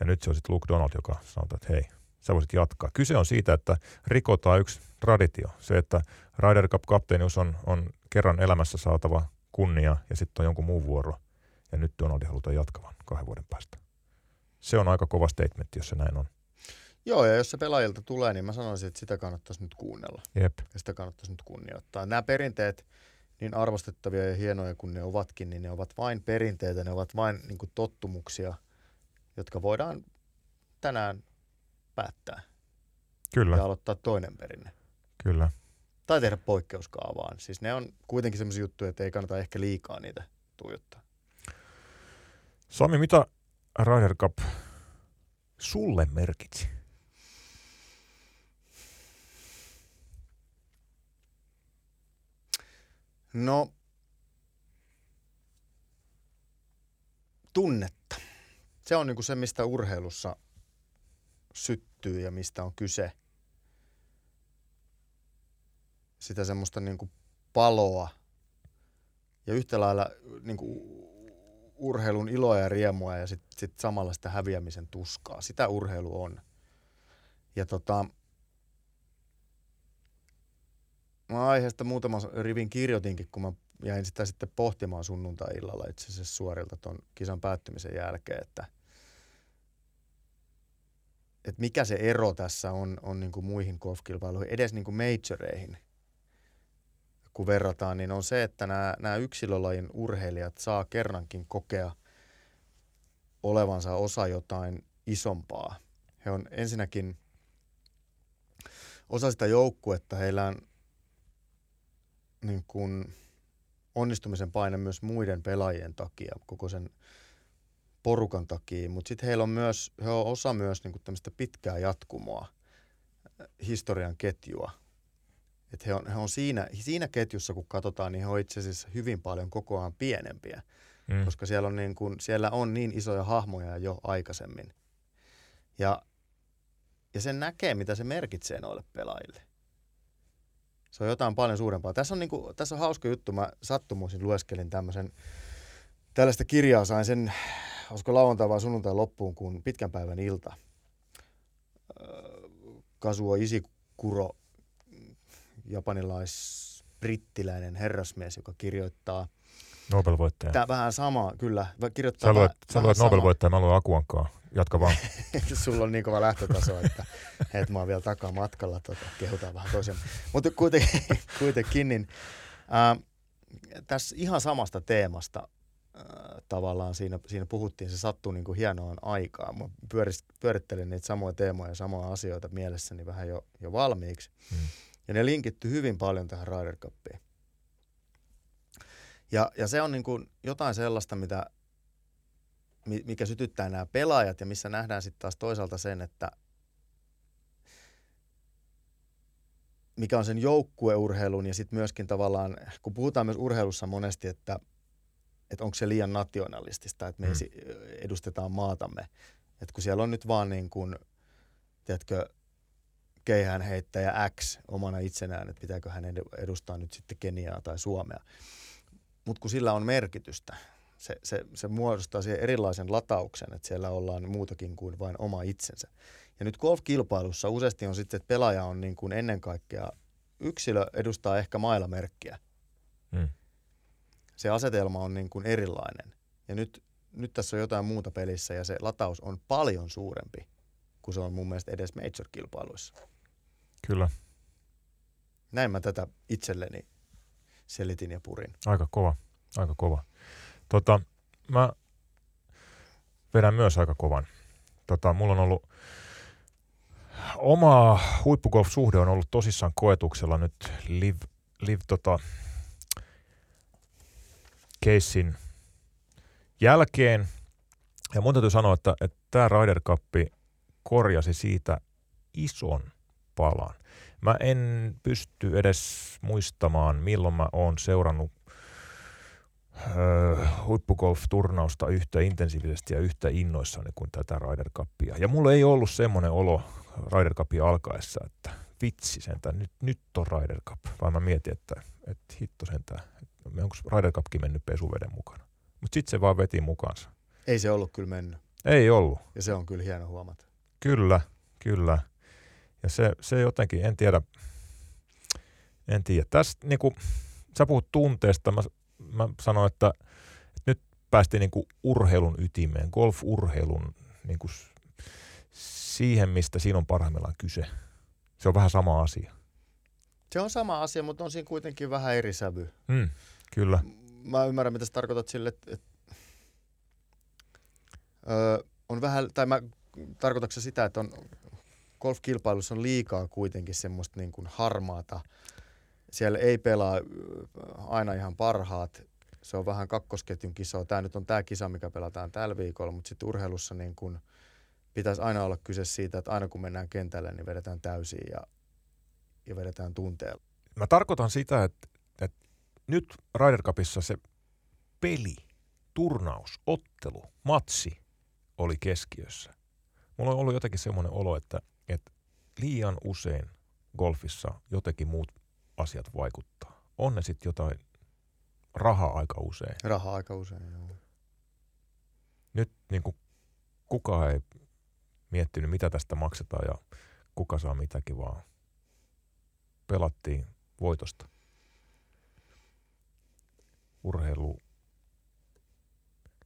Ja nyt se on sitten Luke Donald, joka sanoo, että hei, sä voisit jatkaa. Kyse on siitä, että rikotaan yksi traditio. Se, että Ryder Cup-kapteenius on, on kerran elämässä saatava kunnia ja sitten on jonkun muun vuoro. Ja nyt Donaldi halutaan jatkavan kahden vuoden päästä. Se on aika kova statement, jos se näin on. Joo, ja jos se pelaajilta tulee, niin mä sanoisin, että sitä kannattaisi nyt kuunnella. Jep. Ja sitä kannattaisi nyt kunnioittaa. Nämä perinteet, niin arvostettavia ja hienoja kuin ne ovatkin, niin ne ovat vain perinteitä, ne ovat vain niin kuin tottumuksia, jotka voidaan tänään päättää. Kyllä. Ja aloittaa toinen perinne. Kyllä. Tai tehdä poikkeuskaavaan. Siis ne on kuitenkin sellaisia juttuja, että ei kannata ehkä liikaa niitä tuijottaa. Sami, mitä Ryder Cup sulle merkitsi? No, tunnetta. Se on niinku se, mistä urheilussa syttyy ja mistä on kyse. Sitä semmoista niinku paloa ja yhtä lailla niinku urheilun iloa ja riemua ja sitten sit samalla sitä häviämisen tuskaa. Sitä urheilu on. Ja tota, mä aiheesta muutaman rivin kirjoitinkin, kun mä jäin sitä sitten pohtimaan sunnuntai-illalla itse asiassa suorilta tuon kisan päättymisen jälkeen, että, että mikä se ero tässä on, on niin kuin muihin golfkilpailuihin, edes niin kuin majoreihin, kun verrataan, niin on se, että nämä, nämä yksilölajin urheilijat saa kerrankin kokea olevansa osa jotain isompaa. He on ensinnäkin osa sitä joukkuetta, heillä on niin kuin onnistumisen paine myös muiden pelaajien takia, koko sen porukan takia, mutta sitten heillä on myös, he on osa myös niin tämmöistä pitkää jatkumoa, historian ketjua. Et he on, he on siinä, siinä ketjussa, kun katsotaan, niin he on itse asiassa hyvin paljon kokoaan pienempiä, mm. koska siellä on, niin kuin, siellä on niin isoja hahmoja jo aikaisemmin. Ja, ja sen näkee, mitä se merkitsee noille pelaajille. Se on jotain paljon suurempaa. Tässä on, niin kuin, tässä on hauska juttu. Mä sattumuisin lueskelin tämmöisen, tällaista kirjaa sain sen, olisiko lauantai vai sunnuntai loppuun, kun pitkän päivän ilta. Kasuo Isikuro, japanilais-brittiläinen herrasmies, joka kirjoittaa Nobel-voittaja. Tämä vähän sama, kyllä. Kirjoittaa sä luet, sä luet Nobel-voittaja, mä luen Akuankaa. Jatka vaan. [LAUGHS] Sulla on niin kova lähtötaso, että, että mä oon vielä takaa matkalla, tota, kehutaan vähän toisen. Mutta kuitenkin, [LAUGHS] kuitenkin niin, ää, tässä ihan samasta teemasta ää, tavallaan siinä, siinä puhuttiin, se sattuu niin kuin hienoon aikaan. Mä pyöris, pyörittelin niitä samoja teemoja ja samoja asioita mielessäni vähän jo, jo valmiiksi. Hmm. Ja ne linkitty hyvin paljon tähän Ryder Cupiin. Ja, ja se on niin kuin jotain sellaista, mitä mikä sytyttää nämä pelaajat ja missä nähdään sitten taas toisaalta sen, että mikä on sen joukkueurheilun ja sitten myöskin tavallaan, kun puhutaan myös urheilussa monesti, että, että onko se liian nationalistista, että me mm. edustetaan maatamme. Että kun siellä on nyt vaan niin kuin, tiedätkö, keihään heittäjä X omana itsenään, että pitääkö hän edustaa nyt sitten Keniaa tai Suomea. Mutta kun sillä on merkitystä, se, se, se muodostaa siihen erilaisen latauksen, että siellä ollaan muutakin kuin vain oma itsensä. Ja nyt golf-kilpailussa useasti on sitten, että pelaaja on niin kuin ennen kaikkea, yksilö edustaa ehkä mailamerkkiä. Mm. Se asetelma on niin kuin erilainen. Ja nyt, nyt tässä on jotain muuta pelissä ja se lataus on paljon suurempi kuin se on mun mielestä edes major-kilpailuissa. Kyllä. Näin mä tätä itselleni selitin ja purin. Aika kova, aika kova. Tota, mä vedän myös aika kovan. Tota, mulla on ollut oma huippugolf-suhde on ollut tosissaan koetuksella nyt live, live tota, keissin jälkeen. Ja mun täytyy sanoa, että, että tämä Ryder Cup korjasi siitä ison palan. Mä en pysty edes muistamaan, milloin mä oon seurannut öö, huippugolf-turnausta yhtä intensiivisesti ja yhtä innoissani kuin tätä Ryder Cupia. Ja mulla ei ollut semmoinen olo Ryder Cupin alkaessa, että vitsi sentään, nyt, nyt on Ryder Cup. Vaan mä mietin, että, että hitto sentään, että onko Ryder Cupkin mennyt pesuveden mukana. Mutta sitten se vaan veti mukaansa. Ei se ollut kyllä mennyt. Ei ollut. Ja se on kyllä hieno huomata. Kyllä, kyllä. Ja se, se jotenkin, en tiedä, en tiedä. Tästä niin kuin, sä puhut tunteesta, mä, mä sanoin, että, että nyt päästiin niin kuin urheilun ytimeen, golf-urheilun niin kuin siihen, mistä siinä on parhaimmillaan kyse. Se on vähän sama asia. Se on sama asia, mutta on siinä kuitenkin vähän eri sävy. Mm, kyllä. Mä ymmärrän, mitä sä tarkoitat sille, että, että öö, on vähän, tai mä tarkoitatko sitä, että on golfkilpailussa on liikaa kuitenkin semmoista niin kuin harmaata. Siellä ei pelaa aina ihan parhaat. Se on vähän kakkosketjun kisoa. Tämä nyt on tämä kisa, mikä pelataan tällä viikolla, mutta sitten urheilussa niin kuin pitäisi aina olla kyse siitä, että aina kun mennään kentälle, niin vedetään täysin ja, ja vedetään tunteella. Mä tarkoitan sitä, että, että nyt Ryder Cupissa se peli, turnaus, ottelu, matsi oli keskiössä. Mulla on ollut jotenkin semmoinen olo, että liian usein golfissa jotenkin muut asiat vaikuttaa. On ne sitten jotain rahaa aika usein. Rahaa aika usein, joo. Nyt niin kuin kukaan ei miettinyt, mitä tästä maksetaan ja kuka saa mitäkin, vaan pelattiin voitosta. Urheilu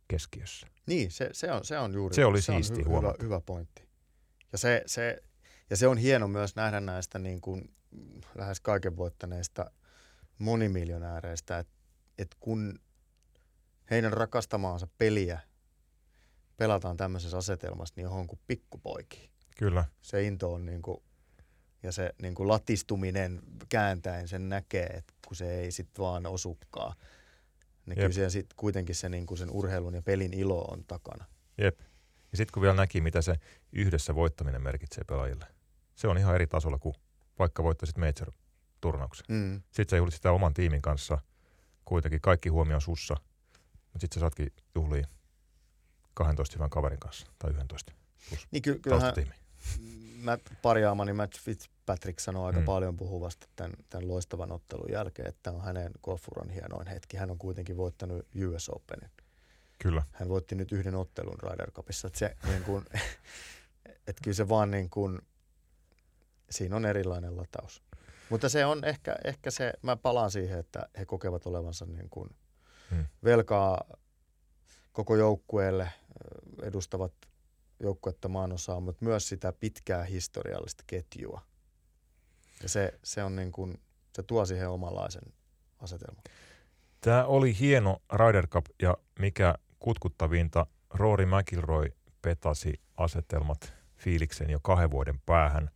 keskiössä. Niin, se, se, on, se on juuri se oli se siisti on hyvä, hyvä pointti. Ja se, se, ja se on hieno myös nähdä näistä niin kuin lähes kaiken voittaneista monimiljonääreistä, että et kun heidän rakastamaansa peliä pelataan tämmöisessä asetelmassa, niin johon kuin pikkupoiki. Kyllä. Se into on niin kuin, ja se niin kuin latistuminen kääntäen sen näkee, että kun se ei sitten vaan osukkaa. Niin Jep. kyllä sit kuitenkin se niin kuin sen urheilun ja pelin ilo on takana. Jep. Ja sitten kun vielä näki, mitä se yhdessä voittaminen merkitsee pelaajille. Se on ihan eri tasolla kuin vaikka voittaisit Major-turnauksen. Mm. Sitten sä juhlit sitä oman tiimin kanssa. Kuitenkin kaikki huomio sussa. Mutta sitten sä saatkin juhlia 12 hyvän kaverin kanssa. Tai 11 plus niin ky- kyllähän Matt, parjaamani Matt Fitzpatrick sanoi aika mm. paljon puhuvasti tämän, tämän loistavan ottelun jälkeen, että tämä on hänen golfuran hienoin hetki. Hän on kuitenkin voittanut US Openin. Kyllä. Hän voitti nyt yhden ottelun Ryder Cupissa. Että se, niin kuin, [LAUGHS] että kyllä se vaan niin kuin, siinä on erilainen lataus. Mutta se on ehkä, ehkä se, mä palaan siihen, että he kokevat olevansa niin kuin hmm. velkaa koko joukkueelle, edustavat joukkuetta maanosaa, mutta myös sitä pitkää historiallista ketjua. Ja se, se, on niin kuin, se tuo siihen omanlaisen asetelman. Tämä oli hieno Ryder Cup ja mikä kutkuttavinta, Rory McIlroy petasi asetelmat fiiliksen jo kahden vuoden päähän.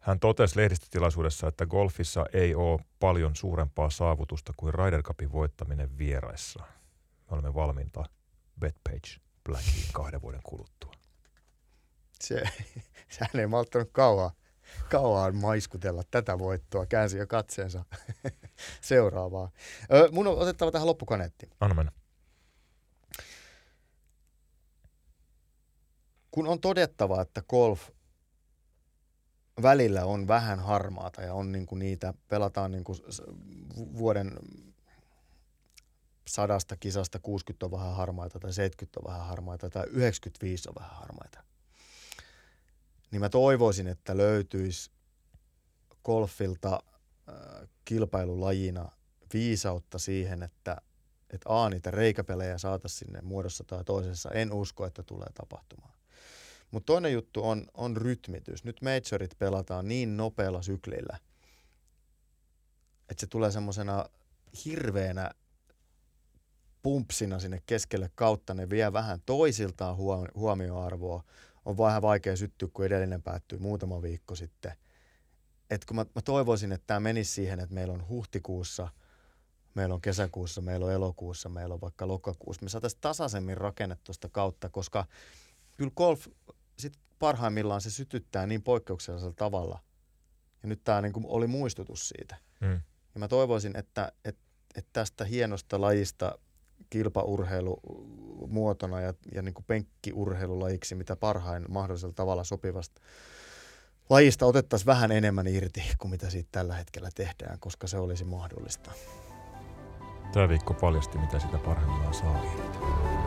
Hän totesi lehdistötilaisuudessa, että golfissa ei ole paljon suurempaa saavutusta kuin Ryder Cupin voittaminen vieraissa. Me olemme valmiita Betpage Blackiin kahden vuoden kuluttua. Se, [LAUGHS] sehän ei malttanut kauan, kauan maiskutella tätä voittoa. Käänsi jo katseensa [LAUGHS] seuraavaa. Ö, mun on otettava tähän loppukaneetti. Anna mennä. Kun on todettava, että golf välillä on vähän harmaata ja on niinku niitä, pelataan niinku vuoden sadasta kisasta 60 on vähän harmaita tai 70 on vähän harmaita tai 95 on vähän harmaita. Niin mä toivoisin, että löytyisi golfilta äh, kilpailulajina viisautta siihen, että, että A, niitä reikäpelejä saataisiin sinne muodossa tai toisessa. En usko, että tulee tapahtumaan. Mutta toinen juttu on, on rytmitys. Nyt majorit pelataan niin nopealla syklillä, että se tulee semmoisena hirveänä pumpsina sinne keskelle kautta. Ne vie vähän toisiltaan huomioarvoa. On vähän vaikea syttyä, kun edellinen päättyy muutama viikko sitten. Et kun mä, mä toivoisin, että tämä menisi siihen, että meillä on huhtikuussa, meillä on kesäkuussa, meillä on elokuussa, meillä on vaikka lokakuussa. Me saataisiin tasaisemmin rakennettua sitä kautta, koska kyllä golf sit parhaimmillaan se sytyttää niin poikkeuksellisella tavalla. Ja nyt tämä niin oli muistutus siitä. Mm. Ja mä toivoisin, että, että, että tästä hienosta lajista kilpaurheilumuotona ja, ja niin kuin penkkiurheilulajiksi, mitä parhain mahdollisella tavalla sopivasta lajista otettaisiin vähän enemmän irti kuin mitä siitä tällä hetkellä tehdään, koska se olisi mahdollista. Tämä viikko paljasti, mitä sitä parhaimmillaan saa